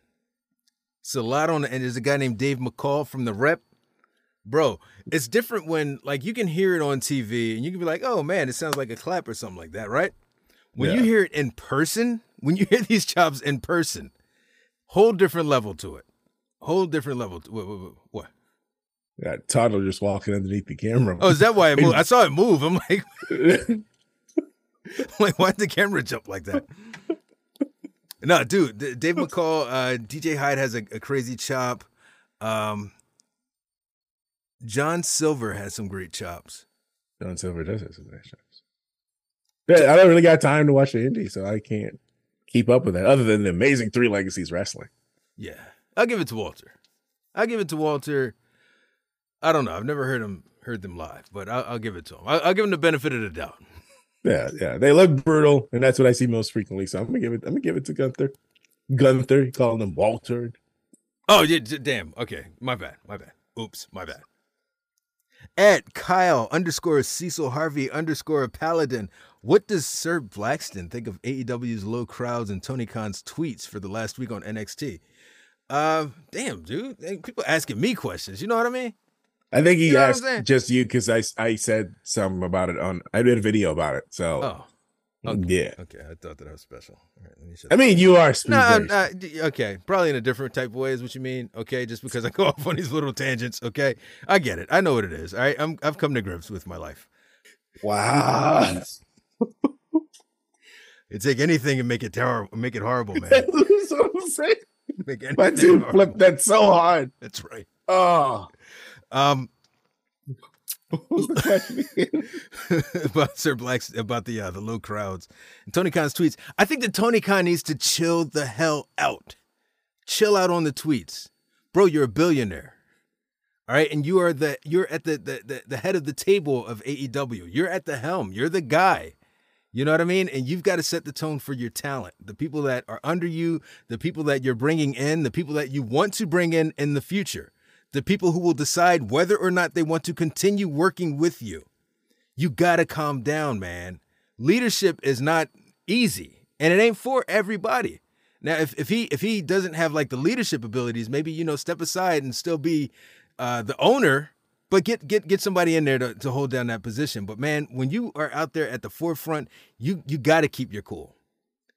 It's a lot on the end. There's a guy named Dave McCall from the Rep. Bro, it's different when like you can hear it on TV and you can be like, "Oh man, it sounds like a clap or something like that," right? When you hear it in person, when you <laughs> hear these chops in person, whole different level to it. Whole different level. To, what, what, what? Yeah, toddler just walking underneath the camera. Oh, is that why it moved? I <laughs> saw it move. I'm like, <laughs> like, why'd the camera jump like that? No, dude, Dave McCall, uh, DJ Hyde has a, a crazy chop. Um, John Silver has some great chops. John Silver does have some nice chops. Yeah, I don't really got time to watch the indie, so I can't keep up with that. Other than the amazing Three Legacies wrestling. Yeah, I'll give it to Walter. I'll give it to Walter. I don't know. I've never heard him heard them live, but I'll, I'll give it to him. I'll, I'll give him the benefit of the doubt. Yeah, yeah, they look brutal, and that's what I see most frequently. So I'm gonna give it. I'm gonna give it to Gunther. Gunther, calling him Walter. Oh, yeah, damn. Okay, my bad. My bad. Oops, my bad. At Kyle underscore Cecil Harvey underscore Paladin. What does Sir Blackston think of AEW's low crowds and Tony Khan's tweets for the last week on NXT? Uh, damn, dude. People asking me questions. You know what I mean? I think he You know what I'm saying? asked just you because I I said something about it on. I did a video about it. So Oh, okay. yeah, okay. I thought that I was special. All right, let me I mean you are. No, very- uh, okay, probably in a different type of way is what you mean. Okay, just because I go <laughs> off on these little tangents. Okay, I get it. I know what it is. All right, I'm I've come to grips with my life. wow. <laughs> You take anything and make it terrible, make it horrible, man. <laughs> That's what I'm saying. Make My dude horrible. flipped that so hard. That's right. Oh, Um, <laughs> what was the question again? <laughs> about Sir Black's about the uh, the low crowds and Tony Khan's tweets. I think that Tony Khan needs to chill the hell out. Chill out on the tweets, bro. You're a billionaire, all right, and you are the you're at the the the, the head of the table of AEW. You're at the helm. You're the guy. You know what I mean? And you've got to set the tone for your talent. The people that are under you, the people that you're bringing in, the people that you want to bring in in the future, the people who will decide whether or not they want to continue working with you. You got to calm down, man. Leadership is not easy, and it ain't for everybody. Now, if, if he if he doesn't have like the leadership abilities, maybe you know step aside and still be uh, the owner, But get get get somebody in there to, to hold down that position. But man, when you are out there at the forefront, you you got to keep your cool.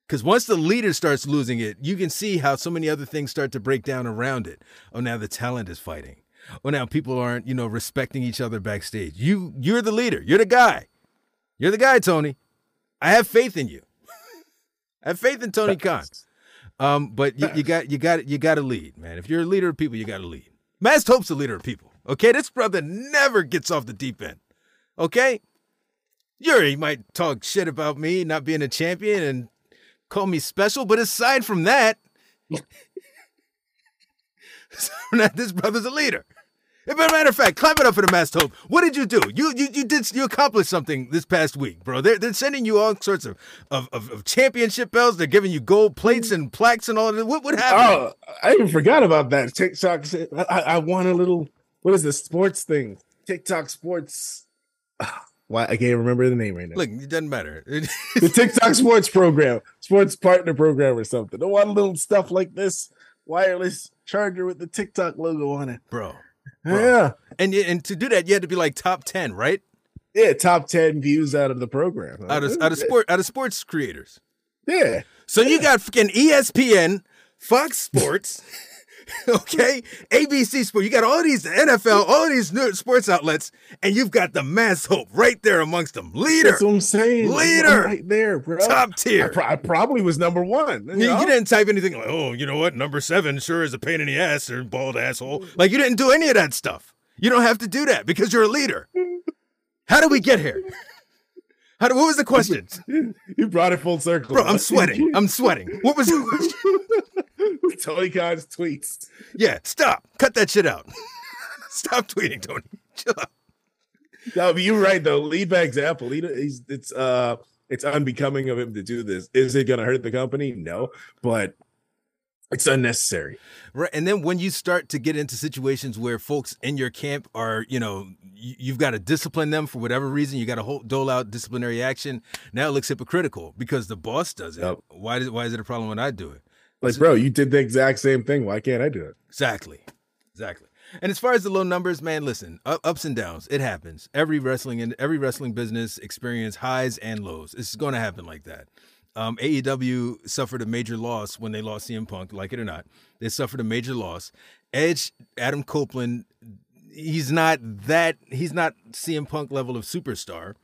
Because once the leader starts losing it, you can see how so many other things start to break down around it. Oh, now the talent is fighting. Oh, now people aren't, you know, respecting each other backstage. You, you're the leader. You're the guy. You're the guy, Tony. I have faith in you. <laughs> I have faith in Tony Khan. Um, but you, you got, you got, you got to lead, man. If you're a leader of people, you got to lead. Masked Hope's a leader of people. Okay, this brother never gets off the deep end. Okay, Yuri might talk shit about me not being a champion and call me special, but aside from that, <laughs> this brother's a leader. As a matter of fact, clap it up for the Masked Hope. What did you do? You you you did you accomplished something this past week, bro. They're they're sending you all sorts of of, of, of championship bells. They're giving you gold plates and plaques and all that. What what happened? Oh, I even forgot about that. TikTok I, I won a little what is this sports thing? TikTok sports. Ah. Why I can't remember the name right now. Look, it doesn't matter. <laughs> the TikTok sports program, sports partner program or something. I want little stuff like this wireless charger with the TikTok logo on it. bro. Yeah. And and to do that, you had to be like top ten, right? Yeah, top 10 views out of the program. Out of out of sport out of sports creators. Yeah. So you got fucking ESPN, Fox Sports, <laughs> <laughs> okay, ABC Sport. You got all these NFL, all these new sports outlets, and you've got the Masked Hope right there amongst them. Leader, That's what I'm saying. Leader. Right there, bro. top I, tier. pro- I probably was number one. You, You, know? you didn't type anything like, oh, you know what? Number seven sure is a pain in the ass or bald asshole. Like, you didn't do any of that stuff. You don't have to do that because you're a leader. How did we get here? How do, what was the question? <laughs> You brought it full circle. Bro, I'm sweating. I'm sweating. What was the question? <laughs> Tony Khan's tweets. Yeah, stop. Cut that shit out. <laughs> stop tweeting, Tony. Chill out. No, but you're right though. Lead by example. Lead, it's uh, it's unbecoming of him to do this. Is it going to hurt the company? No, but it's unnecessary. Right. And then when you start to get into situations where folks in your camp are, you know, you, you've got to discipline them for whatever reason, you got to hold, dole out disciplinary action. Now it looks hypocritical because the boss does it. Yep. Why, does, why is it a problem when I do it? Like, bro, you did the exact same thing. Why can't I do it? Exactly. Exactly. And as far as the low numbers, man, listen, ups and downs, it happens. Every wrestling and every wrestling business experience highs and lows. It's going to happen like that. Um, AEW suffered a major loss when they lost CM Punk, like it or not. They suffered a major loss. Edge, Adam Copeland, he's not that. He's not CM Punk level of superstar.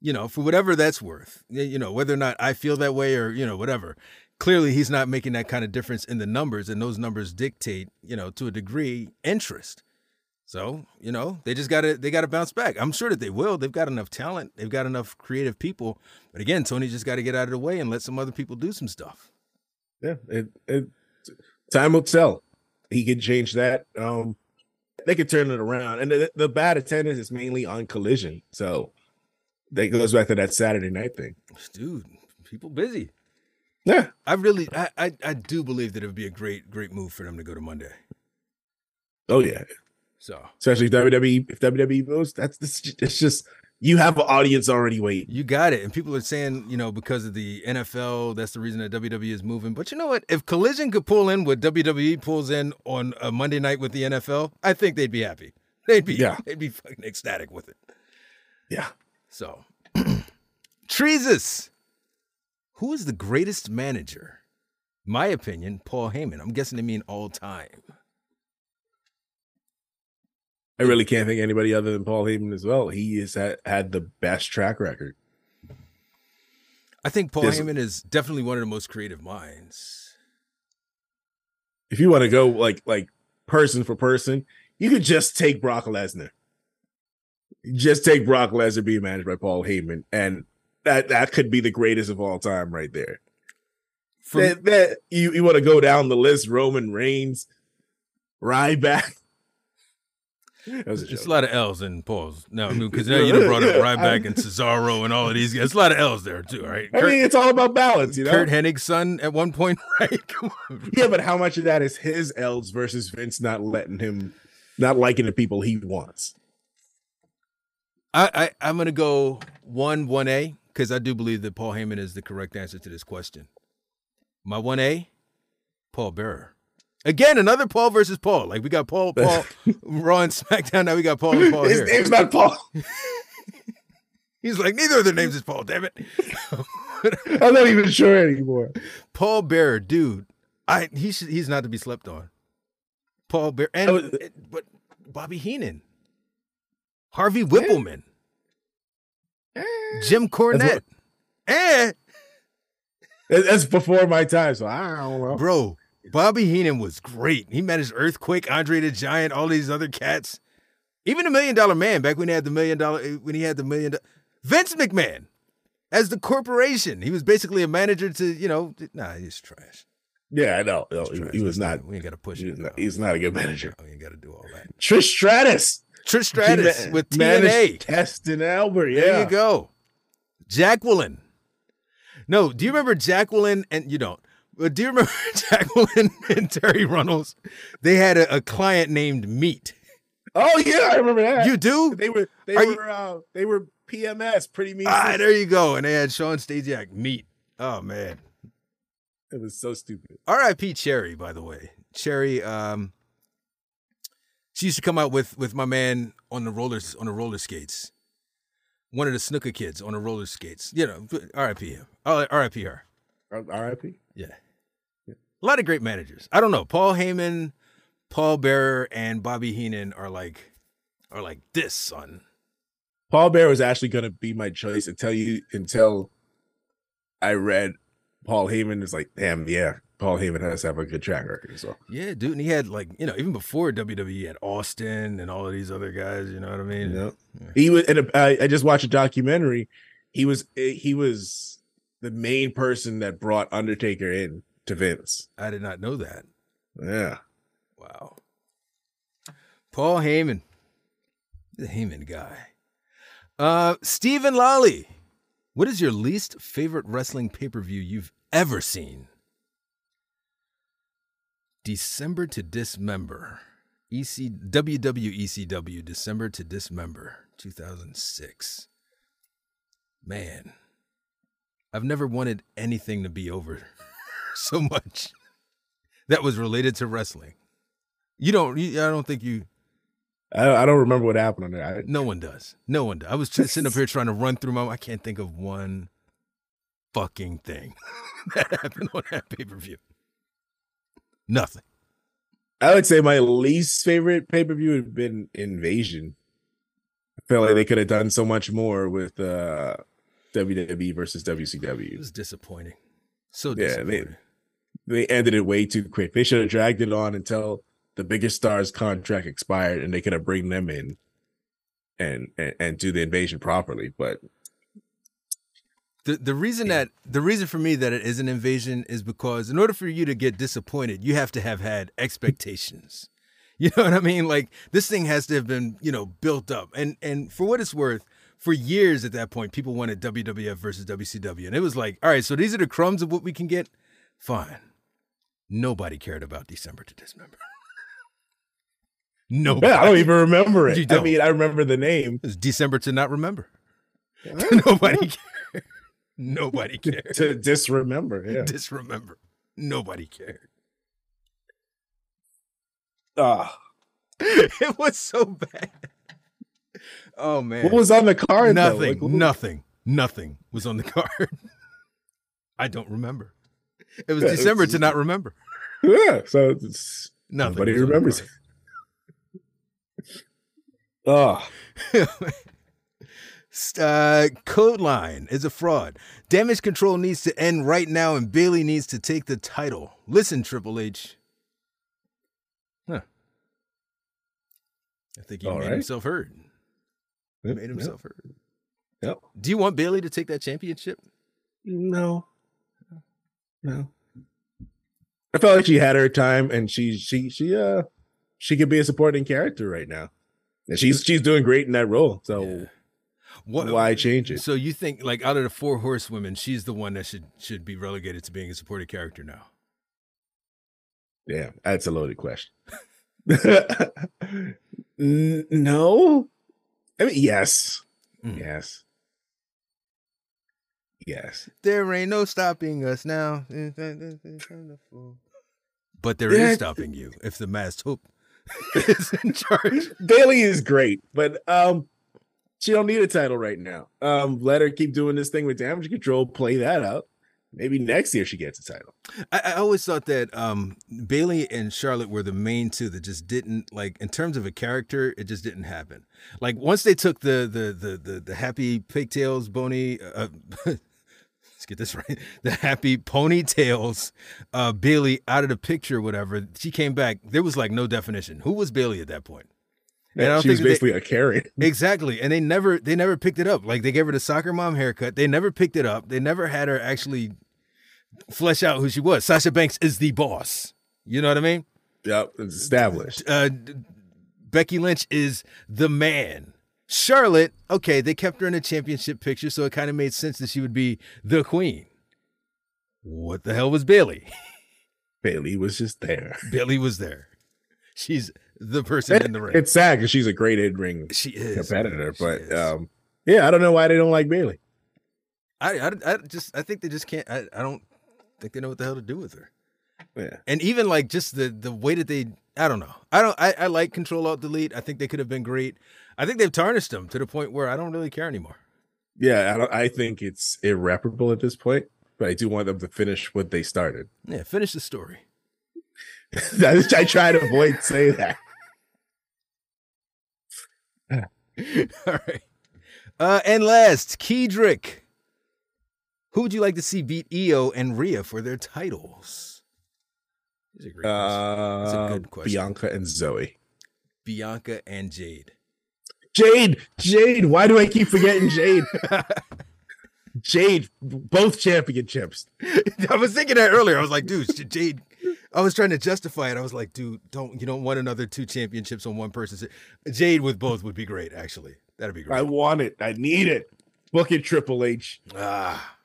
You know, for whatever that's worth. You know, whether or not I feel that way or you know whatever. Clearly, he's not making that kind of difference in the numbers, and those numbers dictate, you know, to a degree, interest. So, you know, they just gotta they gotta bounce back. I'm sure that they will. They've got enough talent, they've got enough creative people. But again, Tony just gotta get out of the way and let some other people do some stuff. Yeah, it, it time will tell. He can change that. Um, they could turn it around. And the, the bad attendance is mainly on collision. So that goes back to that Saturday night thing. Dude, people busy. Yeah. I really I I, I do believe that it would be a great, great move for them to go to Monday. Oh yeah. So Especially if WWE if WWE moves, that's this it's just you have an audience already waiting. You got it. And people are saying, you know, because of the NFL, that's the reason that WWE is moving. But you know what? If Collision could pull in what WWE pulls in on a Monday night with the NFL, I think they'd be happy. They'd be Yeah. they'd be fucking ecstatic with it. Yeah. So <clears throat> Treesus. Who is the greatest manager? My opinion, Paul Heyman. I'm guessing they mean all time. I really can't think anybody other than Paul Heyman as well. He has had, the best track record. I think Paul Yes. Heyman is definitely one of the most creative minds. If you want to go like like person for person, you could just take Brock Lesnar. Just take Brock Lesnar being managed by Paul Heyman, and that that could be the greatest of all time right there. For- that, that you, you want to go down the list, Roman Reigns, Ryback. That was a It's a lot of L's and Paul's. No, because now you brought up Ryback I- and Cesaro and all of these guys. It's a lot of L's there too, right? I mean, it's all about balance, you know. Curt Hennig's son at one point, <laughs> right? Yeah, but how much of that is his L's versus Vince not letting him, not liking the people he wants? I, I I'm gonna go one one A because I do believe that Paul Heyman is the correct answer to this question. My one A, Paul Bearer. Again, another Paul versus Paul. Like we got Paul, <laughs> Paul, Raw and SmackDown. Now we got Paul and Paul His here. name's not Paul. <laughs> He's like, neither of their names is Paul. Damn it. <laughs> I'm not even sure anymore. Paul Bearer, dude. I he should, he's not to be slept on. Paul Bearer and Oh, but Bobby Heenan, Harvey Wippleman, Jim eh. Cornette, and eh. That- That's before my time, so I don't know. bro, Bobby Heenan was great. He managed Earthquake, Andre the Giant, all these other cats. Even the Million Dollar Man back when he had the million dollar eh, when he had the million. do- Vince McMahon as the corporation. He was basically a manager to you know. Nah, he's trash. Yeah, I know. No, he, he was not. We ain't got to push He not, he's not a good manager. We ain't got to do all that. Trish Stratus. Trish Stratus with TNA. Test and Albert. Yeah. There you go. Jacqueline. No, do you remember Jacqueline and you don't? But do you remember <laughs> Jacqueline and Terri Runnels? They had a, a client named Meat. Oh yeah, I remember that. You do? They were they Are were you- uh, they were PMS, pretty mean. Ah, there you go. And they had Shawn Stasiak Meat. Oh man. It was so stupid. R.I.P. Cherry, by the way. Cherry, um, she used to come out with with my man on the rollers on the roller skates. One of the snooker kids on the roller skates. You know, R.I.P. him. Oh, R.I.P. her. R.I.P. Yeah. A lot of great managers. I don't know. Paul Heyman, Paul Bearer, and Bobby Heenan are like are like this, son. Paul Bearer was actually going to be my choice until you until I read Paul Heyman is like, damn, yeah, Paul Heyman has to have a good track record. So Yeah, dude. And he had like, you know, even before WWE, he had Austin and all of these other guys, you know what I mean? you know, he was. And uh, I, I just watched a documentary. He was eh, he was the main person that brought Undertaker in to Vince. I did not know that. Yeah, Wow. Paul Heyman. The Heyman guy. Uh Stephen Lally. What is your least favorite wrestling pay-per-view you've ever seen? December to Dismember. EC WWECW December to Dismember 2006. Man. I've never wanted anything to be over so much <laughs> that was related to wrestling. You don't. You, I don't think you. I, I don't remember what happened on there. I, No one does. No one does. I was just sitting up here trying to run through my. I can't think of one fucking thing <laughs> that happened on that pay per view. Nothing. I would say my least favorite pay per view would have been Invasion. I feel like they could have done so much more with uh, WWE versus WCW. It was disappointing. So disappointing. Yeah, disappointing. They ended it way too quick. They should have dragged it on until the biggest stars' contract expired, and they could have bring them in and, and and do the invasion properly. But The the reason that the reason for me that it is an invasion is because in order for you to get disappointed, you have to have had expectations. <laughs> You know what I mean? Like this thing has to have been, you know, built up. And and for what it's worth, for years at that point, people wanted WWF versus WCW. And it was like, all right, so these are the crumbs of what we can get. Fine. Nobody cared about December to Dismember. <laughs> Nobody. yeah, I don't even remember it. I mean, I remember the name. It was December to not remember. <laughs> Nobody cared. Nobody <laughs> cared. to disremember. Yeah. Disremember. Nobody cared. Ah, it was so bad. Oh man. what was on the card? nothing, Like, nothing, nothing was on the card. I don't remember. It was Yeah, December it's- to not remember. Yeah. So it's, Nothing. nobody was remembers. Oh, card. <laughs> uh, code line is a fraud. Damage control needs to end right now, and Bayley needs to take the title. Listen, Triple H. Huh. I think he All made right. himself heard. He Yep, made yep, himself heard. Yep. Do you want Bayley to take that championship? No. No. I felt like she had her time and she she she uh she could be a supporting character right now. And she's she's doing great in that role. So Yeah. What, why change it? So you think like out of the four horsewomen, she's the one that should should be relegated to being a supporting character now? Damn, that's a loaded question. <laughs> <laughs> No. I mean yes. Mm. Yes. Yes. There ain't no stopping us now. but there is Yeah. stopping you if the masked hope <laughs> is in charge. Bayley is great, but um, she don't need a title right now. Um, let her keep doing this thing with damage control. Play that out. Maybe next year she gets a title. I, I always thought that um, Bayley and Charlotte were the main two that just didn't like in terms of a character. It just didn't happen. Like once they took the the the the, the happy pigtails, bony. Uh, <laughs> let's get this <laughs> right. The happy ponytails, uh, Bayley out of the picture, whatever. She came back. There was like no definition. Who was Bayley at that point? And I don't she was that they- basically a carry. <laughs> Exactly. And they never they never picked it up. Like they gave her the soccer mom haircut. They never picked it up. They never had her actually flesh out who she was. Sasha Banks is the boss. You know what I mean? Yep, it's established. Uh Becky Lynch is the man. Charlotte, okay, they kept her in a championship picture, so it kind of made sense that she would be the queen. What the hell was Bayley? <laughs> Bayley was just there. <laughs> Bayley was there. She's the person in the ring. It's sad because she's a great in ring she is competitor. She but is. um, yeah, I don't know why they don't like Bayley. I, I, I just I think they just can't. I, I don't think they know what the hell to do with her. Yeah, And even like just the the way that they I don't know. I don't I, I like control alt delete. I think they could have been great. I think they've tarnished them to the point where I don't really care anymore. yeah, I, don't, I think it's irreparable at this point, but I do want them to finish what they started. Yeah, finish the story. <laughs> I I try to avoid saying that. <laughs> All right. Uh and last, Kedrick. Who would you like to see beat Iyo and Rhea for their titles? These are great. That's a Uh, good question. Bianca and Zoey. Bianca and Jade. Jade, Jade. Why do I keep forgetting Jade? <laughs> Jade, both championships. <laughs> I was thinking that earlier. I was like, dude, Jade. I was trying to justify it. I was like, dude, don't you don't want another two championships on one person? Jade with both would be great. Actually, that'd be great. I want it. I need it. Book it, Triple H. Ah,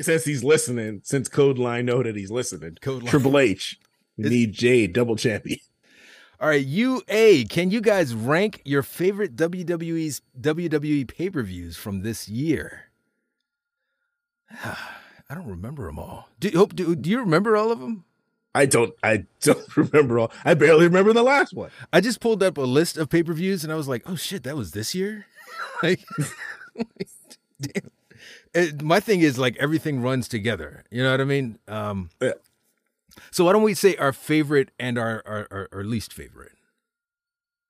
Since he's listening, since Code Line know that he's listening. Code Line. Triple H. Need Jade, double champion. <laughs> all right. UA, can you guys rank your favorite WWE's WWE pay per views from this year? <sighs> I don't remember them all. Do, hope, do, do you remember all of them? I don't I don't <laughs> remember all. I barely remember the last one. I just pulled up a list of pay per views and I was like, oh shit, that was this year? <laughs> like, damn. It- my thing is like everything runs together. You know what I mean? Um, Yeah. So why don't we say our favorite and our, our, our, our least favorite?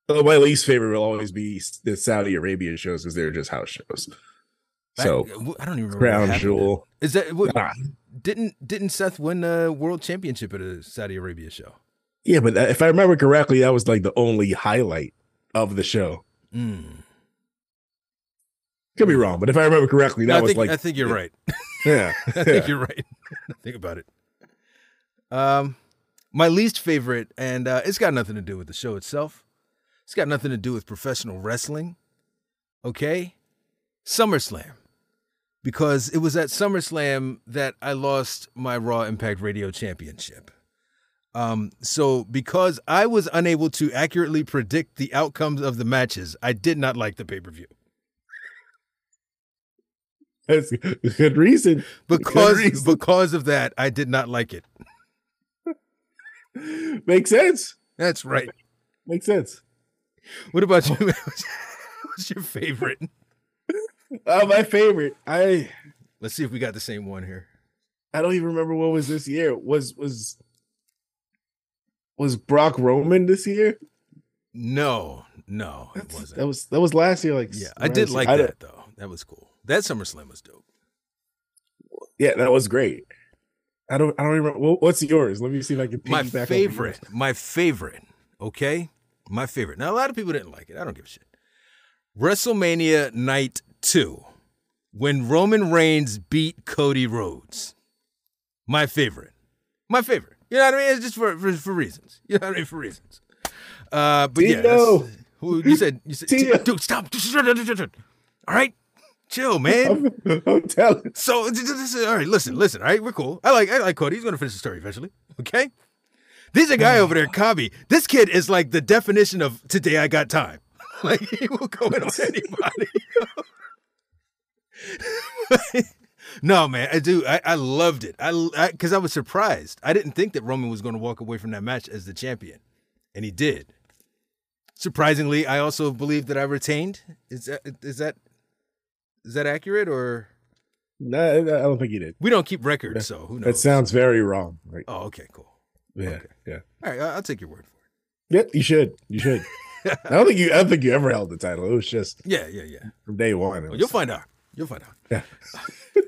Well, my least favorite will always be the Saudi Arabia shows because they're just house shows. So I, I don't even remember. Crown Jewel. Is that what, Ah, didn't didn't Seth win the world championship at a Saudi Arabia show? yeah, but if I remember correctly, that was like the only highlight of the show. Mm. Could be wrong, but if I remember correctly, that I was think like I think you're right. <laughs> <laughs> yeah. I think you're right. <laughs> think about it. Um, my least favorite, and uh, it's got nothing to do with the show itself. It's got nothing to do with professional wrestling. Okay, SummerSlam, because it was at SummerSlam that I lost my Raw Impact Radio Championship. Um, so because I was unable to accurately predict the outcomes of the matches, I did not like the pay per view That's a good reason. because reason. because of that. I did not like it. <laughs> Makes sense. That's right. Makes sense. What about you? <laughs> What's your favorite? <laughs> Uh, my favorite. I Let's see if we got the same one here. I don't even remember what was this year. Was was was Brock Roman this year? No, no, it wasn't. That was that was last year. Like yeah, I did like I that though. That was cool. That SummerSlam was dope. Yeah, that was great. I don't I don't remember. What's yours? Let me see if I can. My favorite, my favorite. Okay, my favorite. Now a lot of people didn't like it. I don't give a shit. WrestleMania Night Two, when Roman Reigns beat Cody Rhodes. My favorite. My favorite. You know what I mean? It's just for for, for reasons. You know what I mean? For reasons. Uh, but yeah, Tito. who you said? You said, Tito. dude, stop. All right, chill, man. I'm, I'm telling. So this is- all right, listen, listen. All right, we're cool. I like I like Cody. He's gonna finish the story eventually. Okay. There's a guy over there, Kabi. This kid is like the definition of today I got time. <laughs> Like he will go in on <laughs> anybody. <laughs> No, man, I do. I, I loved it. I because I, was surprised. I didn't think that Roman was going to walk away from that match as the champion, and he did. Surprisingly, I also believe that I retained. Is that is that is that accurate or? No, I don't think he did. We don't keep records, so who knows? That sounds very wrong. Right? Oh, okay, cool. Yeah, Okay. yeah. All right, I'll take your word for it. Yep, you should. You should. <laughs> I don't think you. I don't think you ever held the title. It was just. Yeah, yeah, yeah. from day one. Well, was- you'll find out. You'll find out. Yeah. <laughs>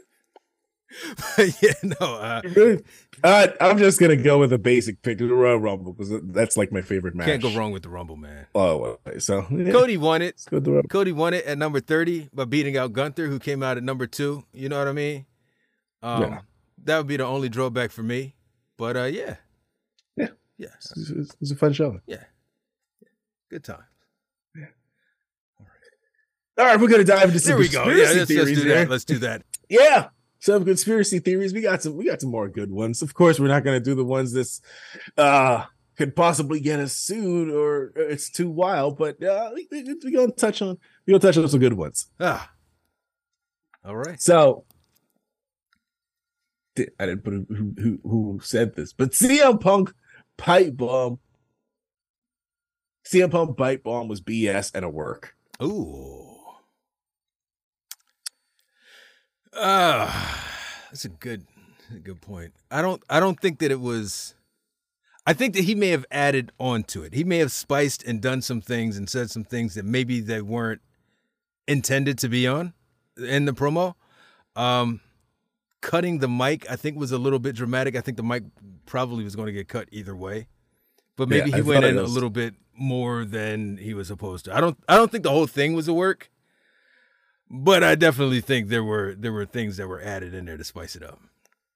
<laughs> yeah, no. Uh, Really? Uh, I'm just gonna go with a basic pick, the Royal Rumble, because that's like my favorite match. can't go wrong with the Rumble, man. Oh, so yeah, Cody won it. let's go with the Rumble. Cody won it at number 30 by beating out Gunther, who came out at number two. You know what I mean? Um, Yeah. That would be the only drawback for me. But uh, yeah. Yeah. Yeah. It's, it's- it's a fun show. Yeah. Good time. Yeah. All right, we're gonna dive into some There we go. Yeah, conspiracy let's, let's theories do that. Let's do that. Yeah, some conspiracy theories. We got some. We got some more good ones. Of course, we're not gonna do the ones that's uh could possibly get us sued or it's too wild. But uh, we, we, we gonna touch on we gonna touch on some good ones. Ah. All right. So I didn't put who, who, who who said this, but CM Punk pipe bomb. CM Punk pipe bomb was BS and a work. Ooh. Ah, that's a good, a good point. I don't, I don't think that it was. I think that he may have added on to it. He may have spiced and done some things and said some things that maybe they weren't intended to be on in the promo. Um, cutting the mic, I think, was a little bit dramatic. I think the mic probably was going to get cut either way, but maybe Yeah, he I went in a little bit more than he was supposed to. I don't, I don't think the whole thing was a work, but I definitely think there were there were things that were added in there to spice it up.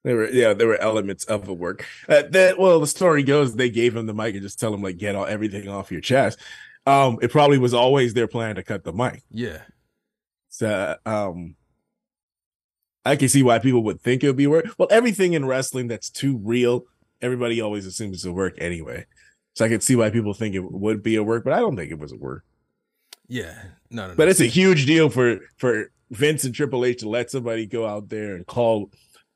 There were yeah, there were elements of a work. Uh, that well, the story goes they gave him the mic and just tell him like get all everything off your chest. Um, it probably was always their plan to cut the mic. Yeah, So um, I can see why people would think it would be work. Well, everything in wrestling that's too real, everybody always assumes it's a work anyway. So I could see why people think it would be a work, but I don't think it was a work. Yeah, no, no, no. But it's a huge deal for for Vince and Triple H to let somebody go out there and call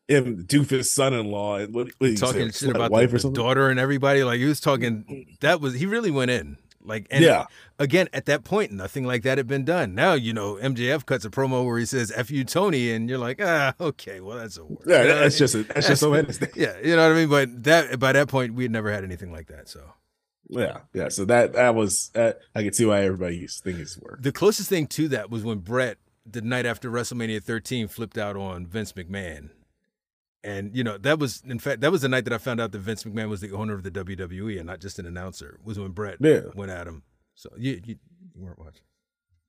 him doofus son-in-law and what, what did he say, talking shit about wife the, or something. daughter and everybody. Like he was talking. That was he really went in. Like and yeah, again at that point, nothing like that had been done. Now you know MJF cuts a promo where he says "F you, Tony," and you're like, ah, okay, well that's a word. yeah, You know what I that's just a, that's just so <laughs> yeah, you know what I mean. But that by that point, we had never had anything like that. So Yeah, yeah. So that that was uh, I could see why everybody used think it's work. the closest thing to that was when Bret, the night after WrestleMania 13, flipped out on Vince McMahon. And you know that was, in fact, that was the night that I found out that Vince McMahon was the owner of the WWE and not just an announcer. Was when Bret Yeah. went at him. So you, you, weren't watching.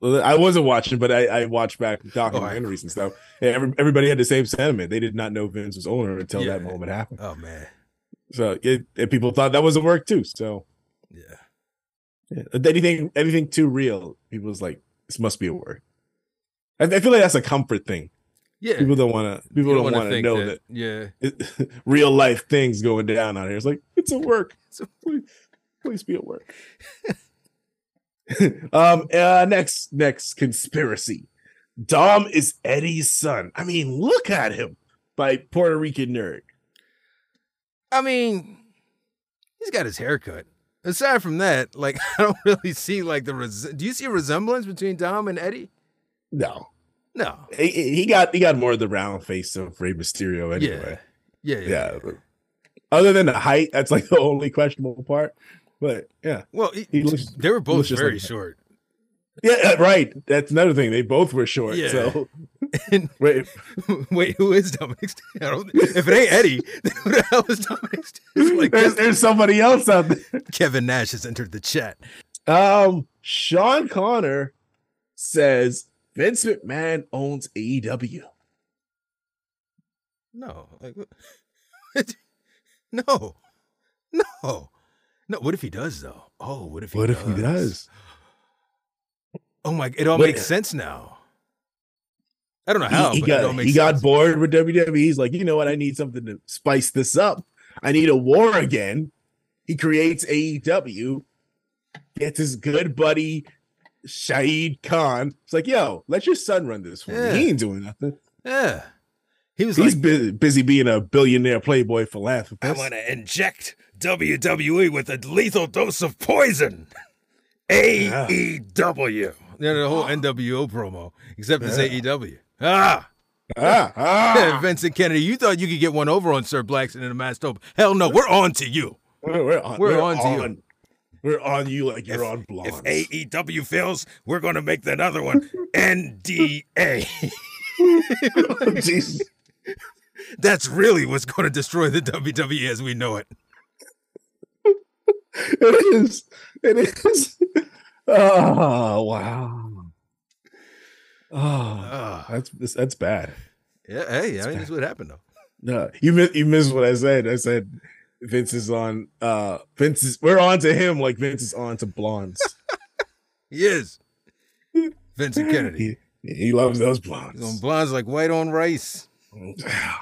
Well, I wasn't watching, but I, I watched back Oh, documentaries and stuff. Yeah, every, everybody had the same sentiment. They did not know Vince was owner until Yeah. that moment happened. Oh man, So it, people thought that was a work too. So yeah. yeah. anything anything too real, people was like, this must be a work. I, I feel like that's a comfort thing. Yeah, People don't want to. People You don't wanna want to know that, Yeah, it, <laughs> real life things going down out here. It's like it's a work. <laughs> So- please, please be a work. <laughs> um. Uh, next, next conspiracy. Dom is Eddie's son. I mean, look at him. By Puerto Rican nerd. I mean, he's got his haircut. Aside from that, like <laughs> I don't really see like the. Res- Do you see a resemblance between Dom and Eddie? No, No. he, he got he got more of the round face of Rey Mysterio anyway. Yeah, yeah, Yeah. yeah. but Other than the height, that's like <laughs> the only questionable part. But yeah, Well, he, He looks- they were both very like short. Yeah, uh, right. That's another thing. They both were short. Yeah. So <laughs> And wait, <laughs> wait, who is Dominic? St- I don't, if it ain't Eddie, <laughs> then who the hell is Dominic? Like there's, there's somebody else out there. Kevin Nash has entered the chat. Um, Sean Connor says Vince McMahon owns AEW. No, like, no, no, no. What if he does though? Oh, what if he? What does? if he does? Oh my! It all Wait. makes sense now. I don't know how, he, but it all got makes he got bored with WWE. He's like, you know what? I need something to spice this up. I need a war again. He creates AEW. Gets his good buddy Shahid Khan. It's like, yo, let your son run this for Yeah. me. He ain't doing nothing. Yeah, He was He's like, busy, busy being a billionaire playboy philanthropist. I want to inject WWE with a lethal dose of poison. AEW. Know, the whole NWO promo, except it's AEW. Ah! ah, ah. <laughs> Vincent Kennedy, you thought you could get one over on Sir Blackston in a Masked Hope. Hell no, we're on to you. We're on. We're on to you. We're on you like you're on blondes. If AEW fails, we're going to make another one. <laughs> NDA. <laughs> Jesus. That's really what's going to destroy the WWE as we know it. It is. It is. Oh wow. Oh, Ah. that's that's bad. Yeah, hey, I mean, that's what happened though. No, you miss you missed what I said. I said Vince is on. uh Vince is. We're on to him like Vince is on to blondes. <laughs> He is. <laughs> Vincent Kennedy. He, he loves those He's on blondes. blondes like white on rice. <sighs> I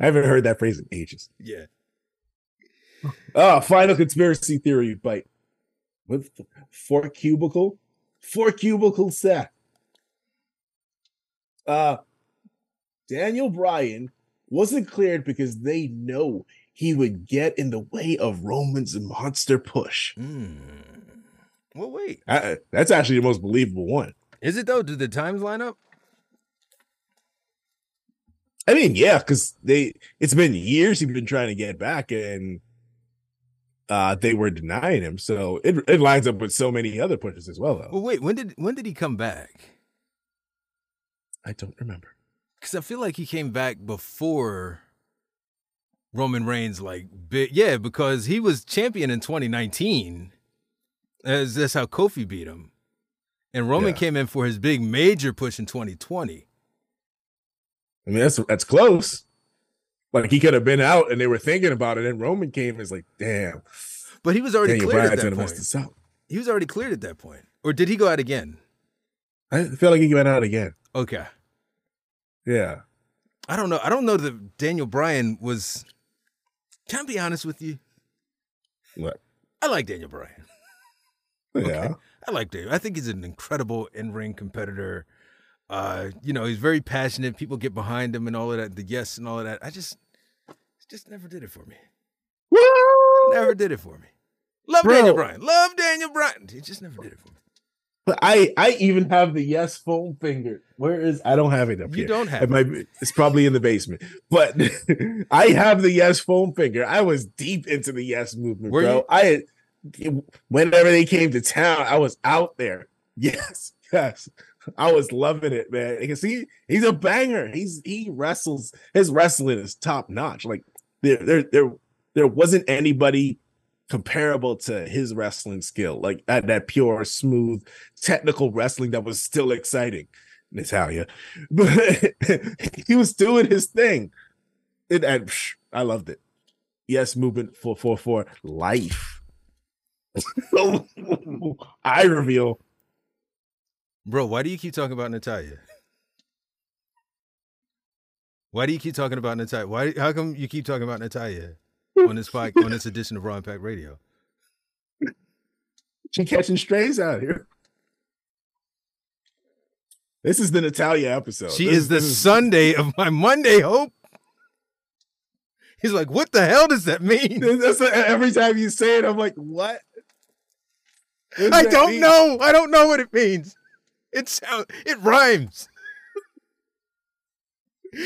haven't heard that phrase in ages. Yeah. Ah, final conspiracy theory bite with four cubicle, four cubicle set. Uh, Daniel Bryan wasn't cleared because they know he would get in the way of Roman's monster push. Mm. Well, wait. That's actually the most believable one. Is it though? Did the times line up? I mean, yeah, because they it's been years he's been trying to get back and uh they were denying him. So it it lines up with so many other pushes as well, though. Well, wait. When did when did he come back? I don't remember. Because I feel like he came back before Roman Reigns, like big. Yeah, because he was champion in 2019. As that's how Kofi beat him, and Roman Yeah. came in for his big major push in 2020. I mean, that's that's close. Like he could have been out and they were thinking about it, and Roman came and is like, damn, But he was already Daniel cleared at that point. this up. He was already cleared at that point, or did he go out again? I feel like he went out again. Okay, Yeah. I don't know. I don't know that Daniel Bryan was. Can I be honest with you? What? I like Daniel Bryan. <laughs> Yeah. I like Dave. I think he's an incredible in-ring competitor. Uh, you know, he's very passionate. People get behind him and all of that, the yes and all of that. I just just never did it for me. What? Never did it for me. Love Bro. Daniel Bryan. Love Daniel Bryan. He just never did it for me. But I I even have the yes foam finger. Where is I don't have it up You here. don't have it. Might it's probably in the basement. But <laughs> I have the yes foam finger. I was deep into the yes movement, Were bro. you? I whenever they came to town, I was out there. <laughs> Yes, yes. I was loving it, man. Because he he's a banger. He's he wrestles. His wrestling is top notch. Like there there there there wasn't anybody comparable to his wrestling skill, like that, that pure, smooth, technical wrestling that was still exciting. Natalya, <laughs> but he was doing his thing, and, and psh, I loved it. Yes, movement for for for life. <laughs> I reveal. Bro, why do you keep talking about Natalya? Why do you keep talking about Natalya? Why how come you keep talking about Natalya on this pod, on this edition of Raw Impact Radio? <laughs> She catching strays out here. This is the Natalya episode. She This- is the this Sunday of my Monday hope. He's like, what the hell does that mean? <laughs> That's every time you say it, I'm like, what? What I don't mean? know. I don't know what it means. It sounds it rhymes.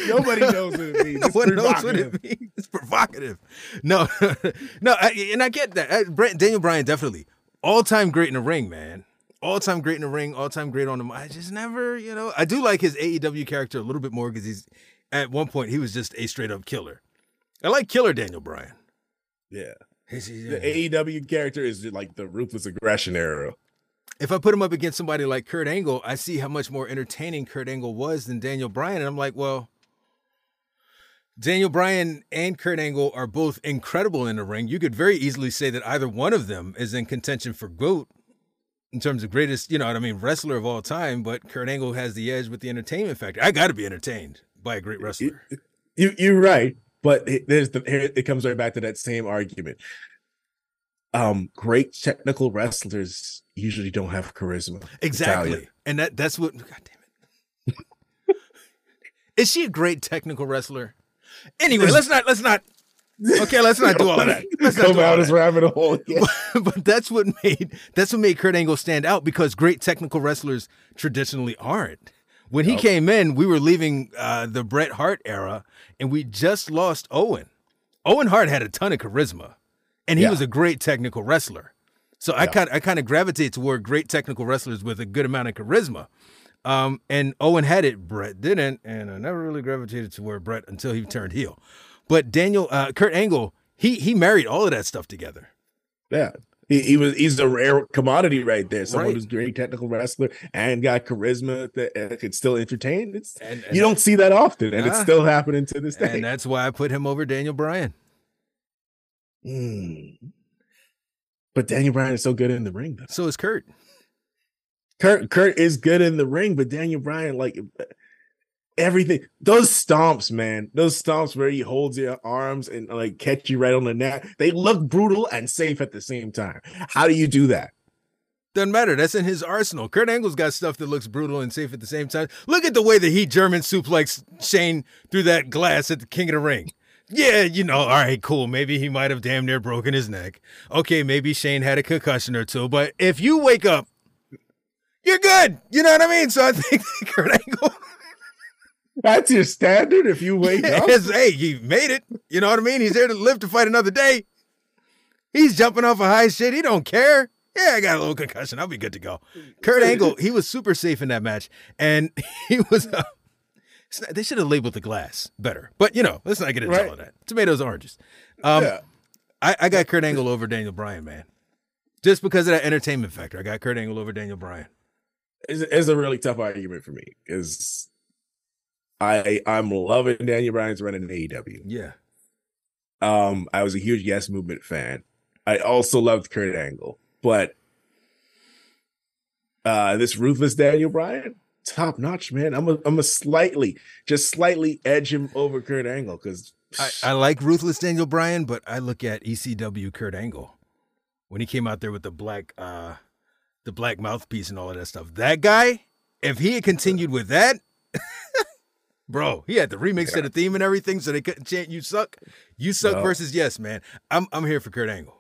Nobody knows what it means. It's <laughs> one knows what it means. It's provocative. No, <laughs> no, I, and I get that. I, Brent, Daniel Bryan definitely all time great in the ring, man. All time great in the ring. All time great on the. I just never, you know, I do like his AEW character a little bit more because he's at one point he was just a straight up killer. I like killer Daniel Bryan. Yeah. The AEW character is like the ruthless aggression era. if I put him up against somebody like Kurt Angle, I see how much more entertaining Kurt Angle was than Daniel Bryan. And I'm like, well, Daniel Bryan and Kurt Angle are both incredible in the ring. You could very easily say that either one of them is in contention for GOAT in terms of greatest, you know what I mean, wrestler of all time. But Kurt Angle has the edge with the entertainment factor. I got to be entertained by a great wrestler. You you're right, but it, there's the here it comes right back to that same argument. Um, great technical wrestlers usually don't have charisma. Exactly. Natalya. And that that's what, God damn it. <laughs> Is she a great technical wrestler? Anyway, let's not let's not Okay, let's not do all of that. Let's Come out as rabbit hole. <laughs> again. but that's what made that's what made Kurt Angle stand out because great technical wrestlers traditionally aren't. When he came in, we were leaving uh, the Bret Hart era, and we just lost Owen. Owen Hart had a ton of charisma, and he Yeah. was a great technical wrestler. So I kind I kind of gravitate toward great technical wrestlers with a good amount of charisma. Um, and Owen had it, Bret didn't, and I never really gravitated toward Bret until he turned heel. But Daniel, uh, Kurt Angle, he he married all of that stuff together. Yeah. He, he was he's a rare commodity right there. Someone Right. who's a great technical wrestler and got charisma that uh, could still entertain. It's And- and- you don't see that often, and it's still happening to this day. And that's why I put him over Daniel Bryan. Mm. But Daniel Bryan is so good in the ring. Though. So is Kurt. Kurt Kurt is good in the ring, but Daniel Bryan, like everything, those stomps, man, those stomps where he holds your arms and like catch you right on the neck, they look brutal and safe at the same time. How do you do that? Doesn't matter. That's in his arsenal. Kurt Angle's got stuff that looks brutal and safe at the same time. Look at the way that he German suplex Shane through that glass at the King of the Ring. Yeah, you know, all right, cool. Maybe he might have damn near broken his neck. Okay, maybe Shane had a concussion or two, but if you wake up, you're good. You know what I mean? So I <laughs> think Kurt Angle <laughs> That's your standard if you wake <laughs> up. hey, he made it. You know what I mean? He's here to live to fight another day. He's jumping off a high shit. He don't care. Yeah, I got a little concussion. I'll be good to go. Kurt Angle, he was super safe in that match, and he was. Uh, not- they should have labeled the glass better, but you know, let's not get into Right. all of that. Tomatoes, oranges. Um, Yeah. I, I got Kurt Angle over Daniel Bryan, man, just because of that entertainment factor. I got Kurt Angle over Daniel Bryan. It's, it's a really tough argument for me because I I'm loving Daniel Bryan's run in AEW. Yeah, Um, I was a huge Yes Movement fan. I also loved Kurt Angle, but uh, this ruthless Daniel Bryan, top notch, man. I'm a I'm a slightly, just slightly edge him over Kurt Angle because I, I like ruthless Daniel Bryan, but I look at ECW Kurt Angle when he came out there with the black uh the black mouthpiece and all of that stuff. That guy, if he had continued with that, <laughs> bro, he had the remix to the theme and everything, so they couldn't chant "You suck." You suck No. versus yes, man. I'm I'm here for Kurt Angle.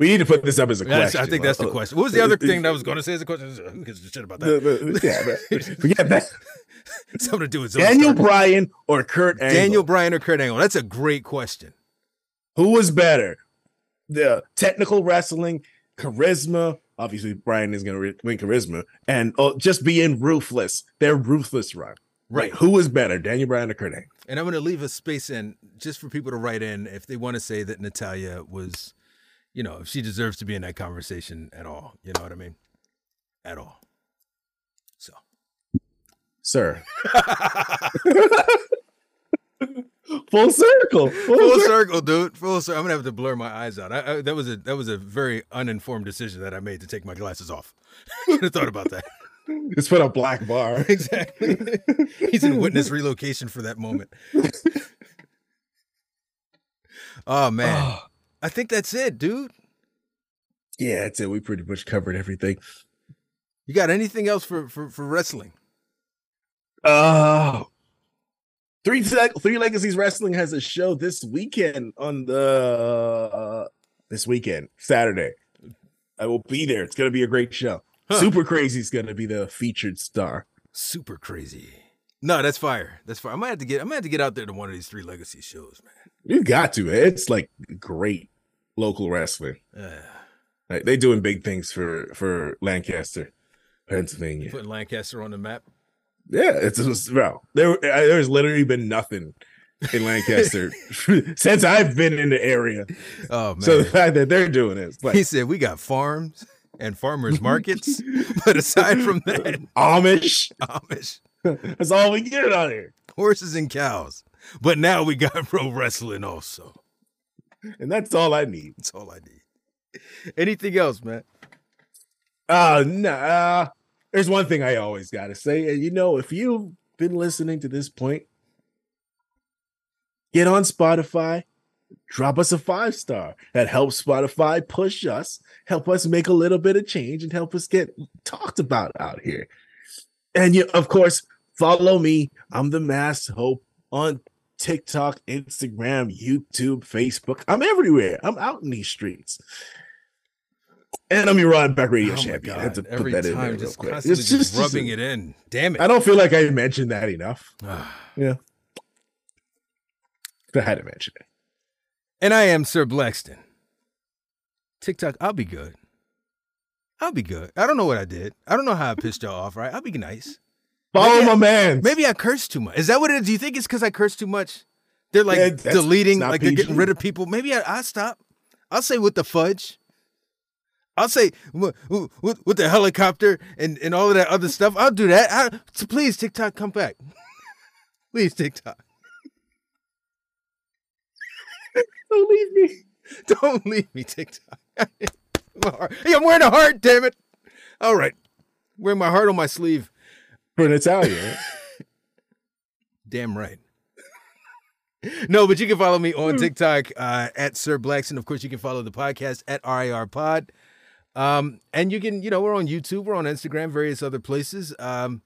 we need to put this up as a question. I think that's the question. What was the other thing that I was going to say as a question? Who gives a shit about that? yeah, forget <laughs> that. <laughs> Something to do with Daniel. Bryan or Kurt Angle? Daniel Bryan or Kurt Angle? That's a great question. Who was better? The technical wrestling, charisma. Obviously, Bryan is going to re- win charisma, and uh, just being ruthless. They're ruthless run. Right. Like, who was better, Daniel Bryan or Kurt Angle? And I'm going to leave a space in just for people to write in if they want to say that Natalya was, you know, if she deserves to be in that conversation at all. You know what I mean? At all. So, Sir. <laughs> <laughs> Full circle. Full, full circle. circle, dude. Full circle. I'm gonna have to blur my eyes out. I, I, that was a that was a very uninformed decision that I made to take my glasses off. <laughs> Should have thought about that. <laughs> Just put a black bar. <laughs> exactly. He's in witness relocation for that moment. oh man, I think that's it, dude. yeah, that's it. We pretty much covered everything. You got anything else for for, for wrestling? Uh Three Three Legacies Wrestling has a show this weekend on the uh, this weekend, Saturday. I will be there. It's gonna be a great show. Huh. Super Crazy is gonna be the featured star. Super crazy. No, that's fire. That's fire. I might have to get. I might have to get out there to one of these three legacy shows, man. You got to. It's like great local wrestling. Uh, Like they doing big things for for Lancaster, Pennsylvania. putting Lancaster on the map. Yeah, it's just bro. There, there's literally been nothing in Lancaster <laughs> since I've been in the area. Oh man. So the fact that they're doing it, it's he said we got farms and farmers markets, <laughs> but aside from that, Amish. Amish <laughs> That's all we get out here, horses and cows. But now we got pro wrestling also. and that's all I need. That's all I need. Anything else, man? Uh nah. There's one thing I always gotta say, and you know, if you've been listening to this point, get on Spotify, drop us a five star. That helps Spotify push us, help us make a little bit of change, and help us get talked about out here. And you, of course, Follow me. I'm the Masked Hope on TikTok, Instagram, YouTube, Facebook. I'm everywhere. I'm out in these streets. And I'm your Raw Impact Radio Oh champion. I had to put Every that in there real quick. It's just, just rubbing it in. Damn it. I don't feel like I mentioned that enough. <sighs> yeah. I had to mention it. And I am Sir Blackston. TikTok, I'll be good. I'll be good. I don't know what I did. I don't know how I pissed y'all off, right? I'll be nice. Follow Maybe my I- man. Maybe I cursed too much. Is that what it is? Do you think it's because I cursed too much? They're like Yeah, deleting, like they're getting rid of people. Maybe I, I'll stop. I'll say with the fudge. I'll say with, with, the helicopter and, and all of that other stuff. I'll do that. I, so please, TikTok, come back. <laughs> please, TikTok. <laughs> Don't leave me. <laughs> Don't leave me, TikTok. Hey, I'm wearing a heart, damn it. All right. Wearing my heart on my sleeve. For an Italian. Damn right. no, but you can follow me on TikTok uh, at Sir Blackston. Of course, you can follow the podcast at RIR Pod. Um, and you can, you know, we're on YouTube, we're on Instagram, various other places. Um,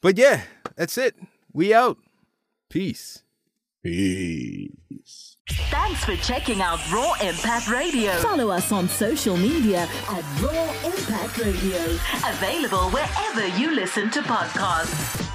but yeah, that's it. We out. Peace. Peace. Thanks for checking out Raw Impact Radio. Follow us on social media at Raw Impact Radio. Available wherever you listen to podcasts.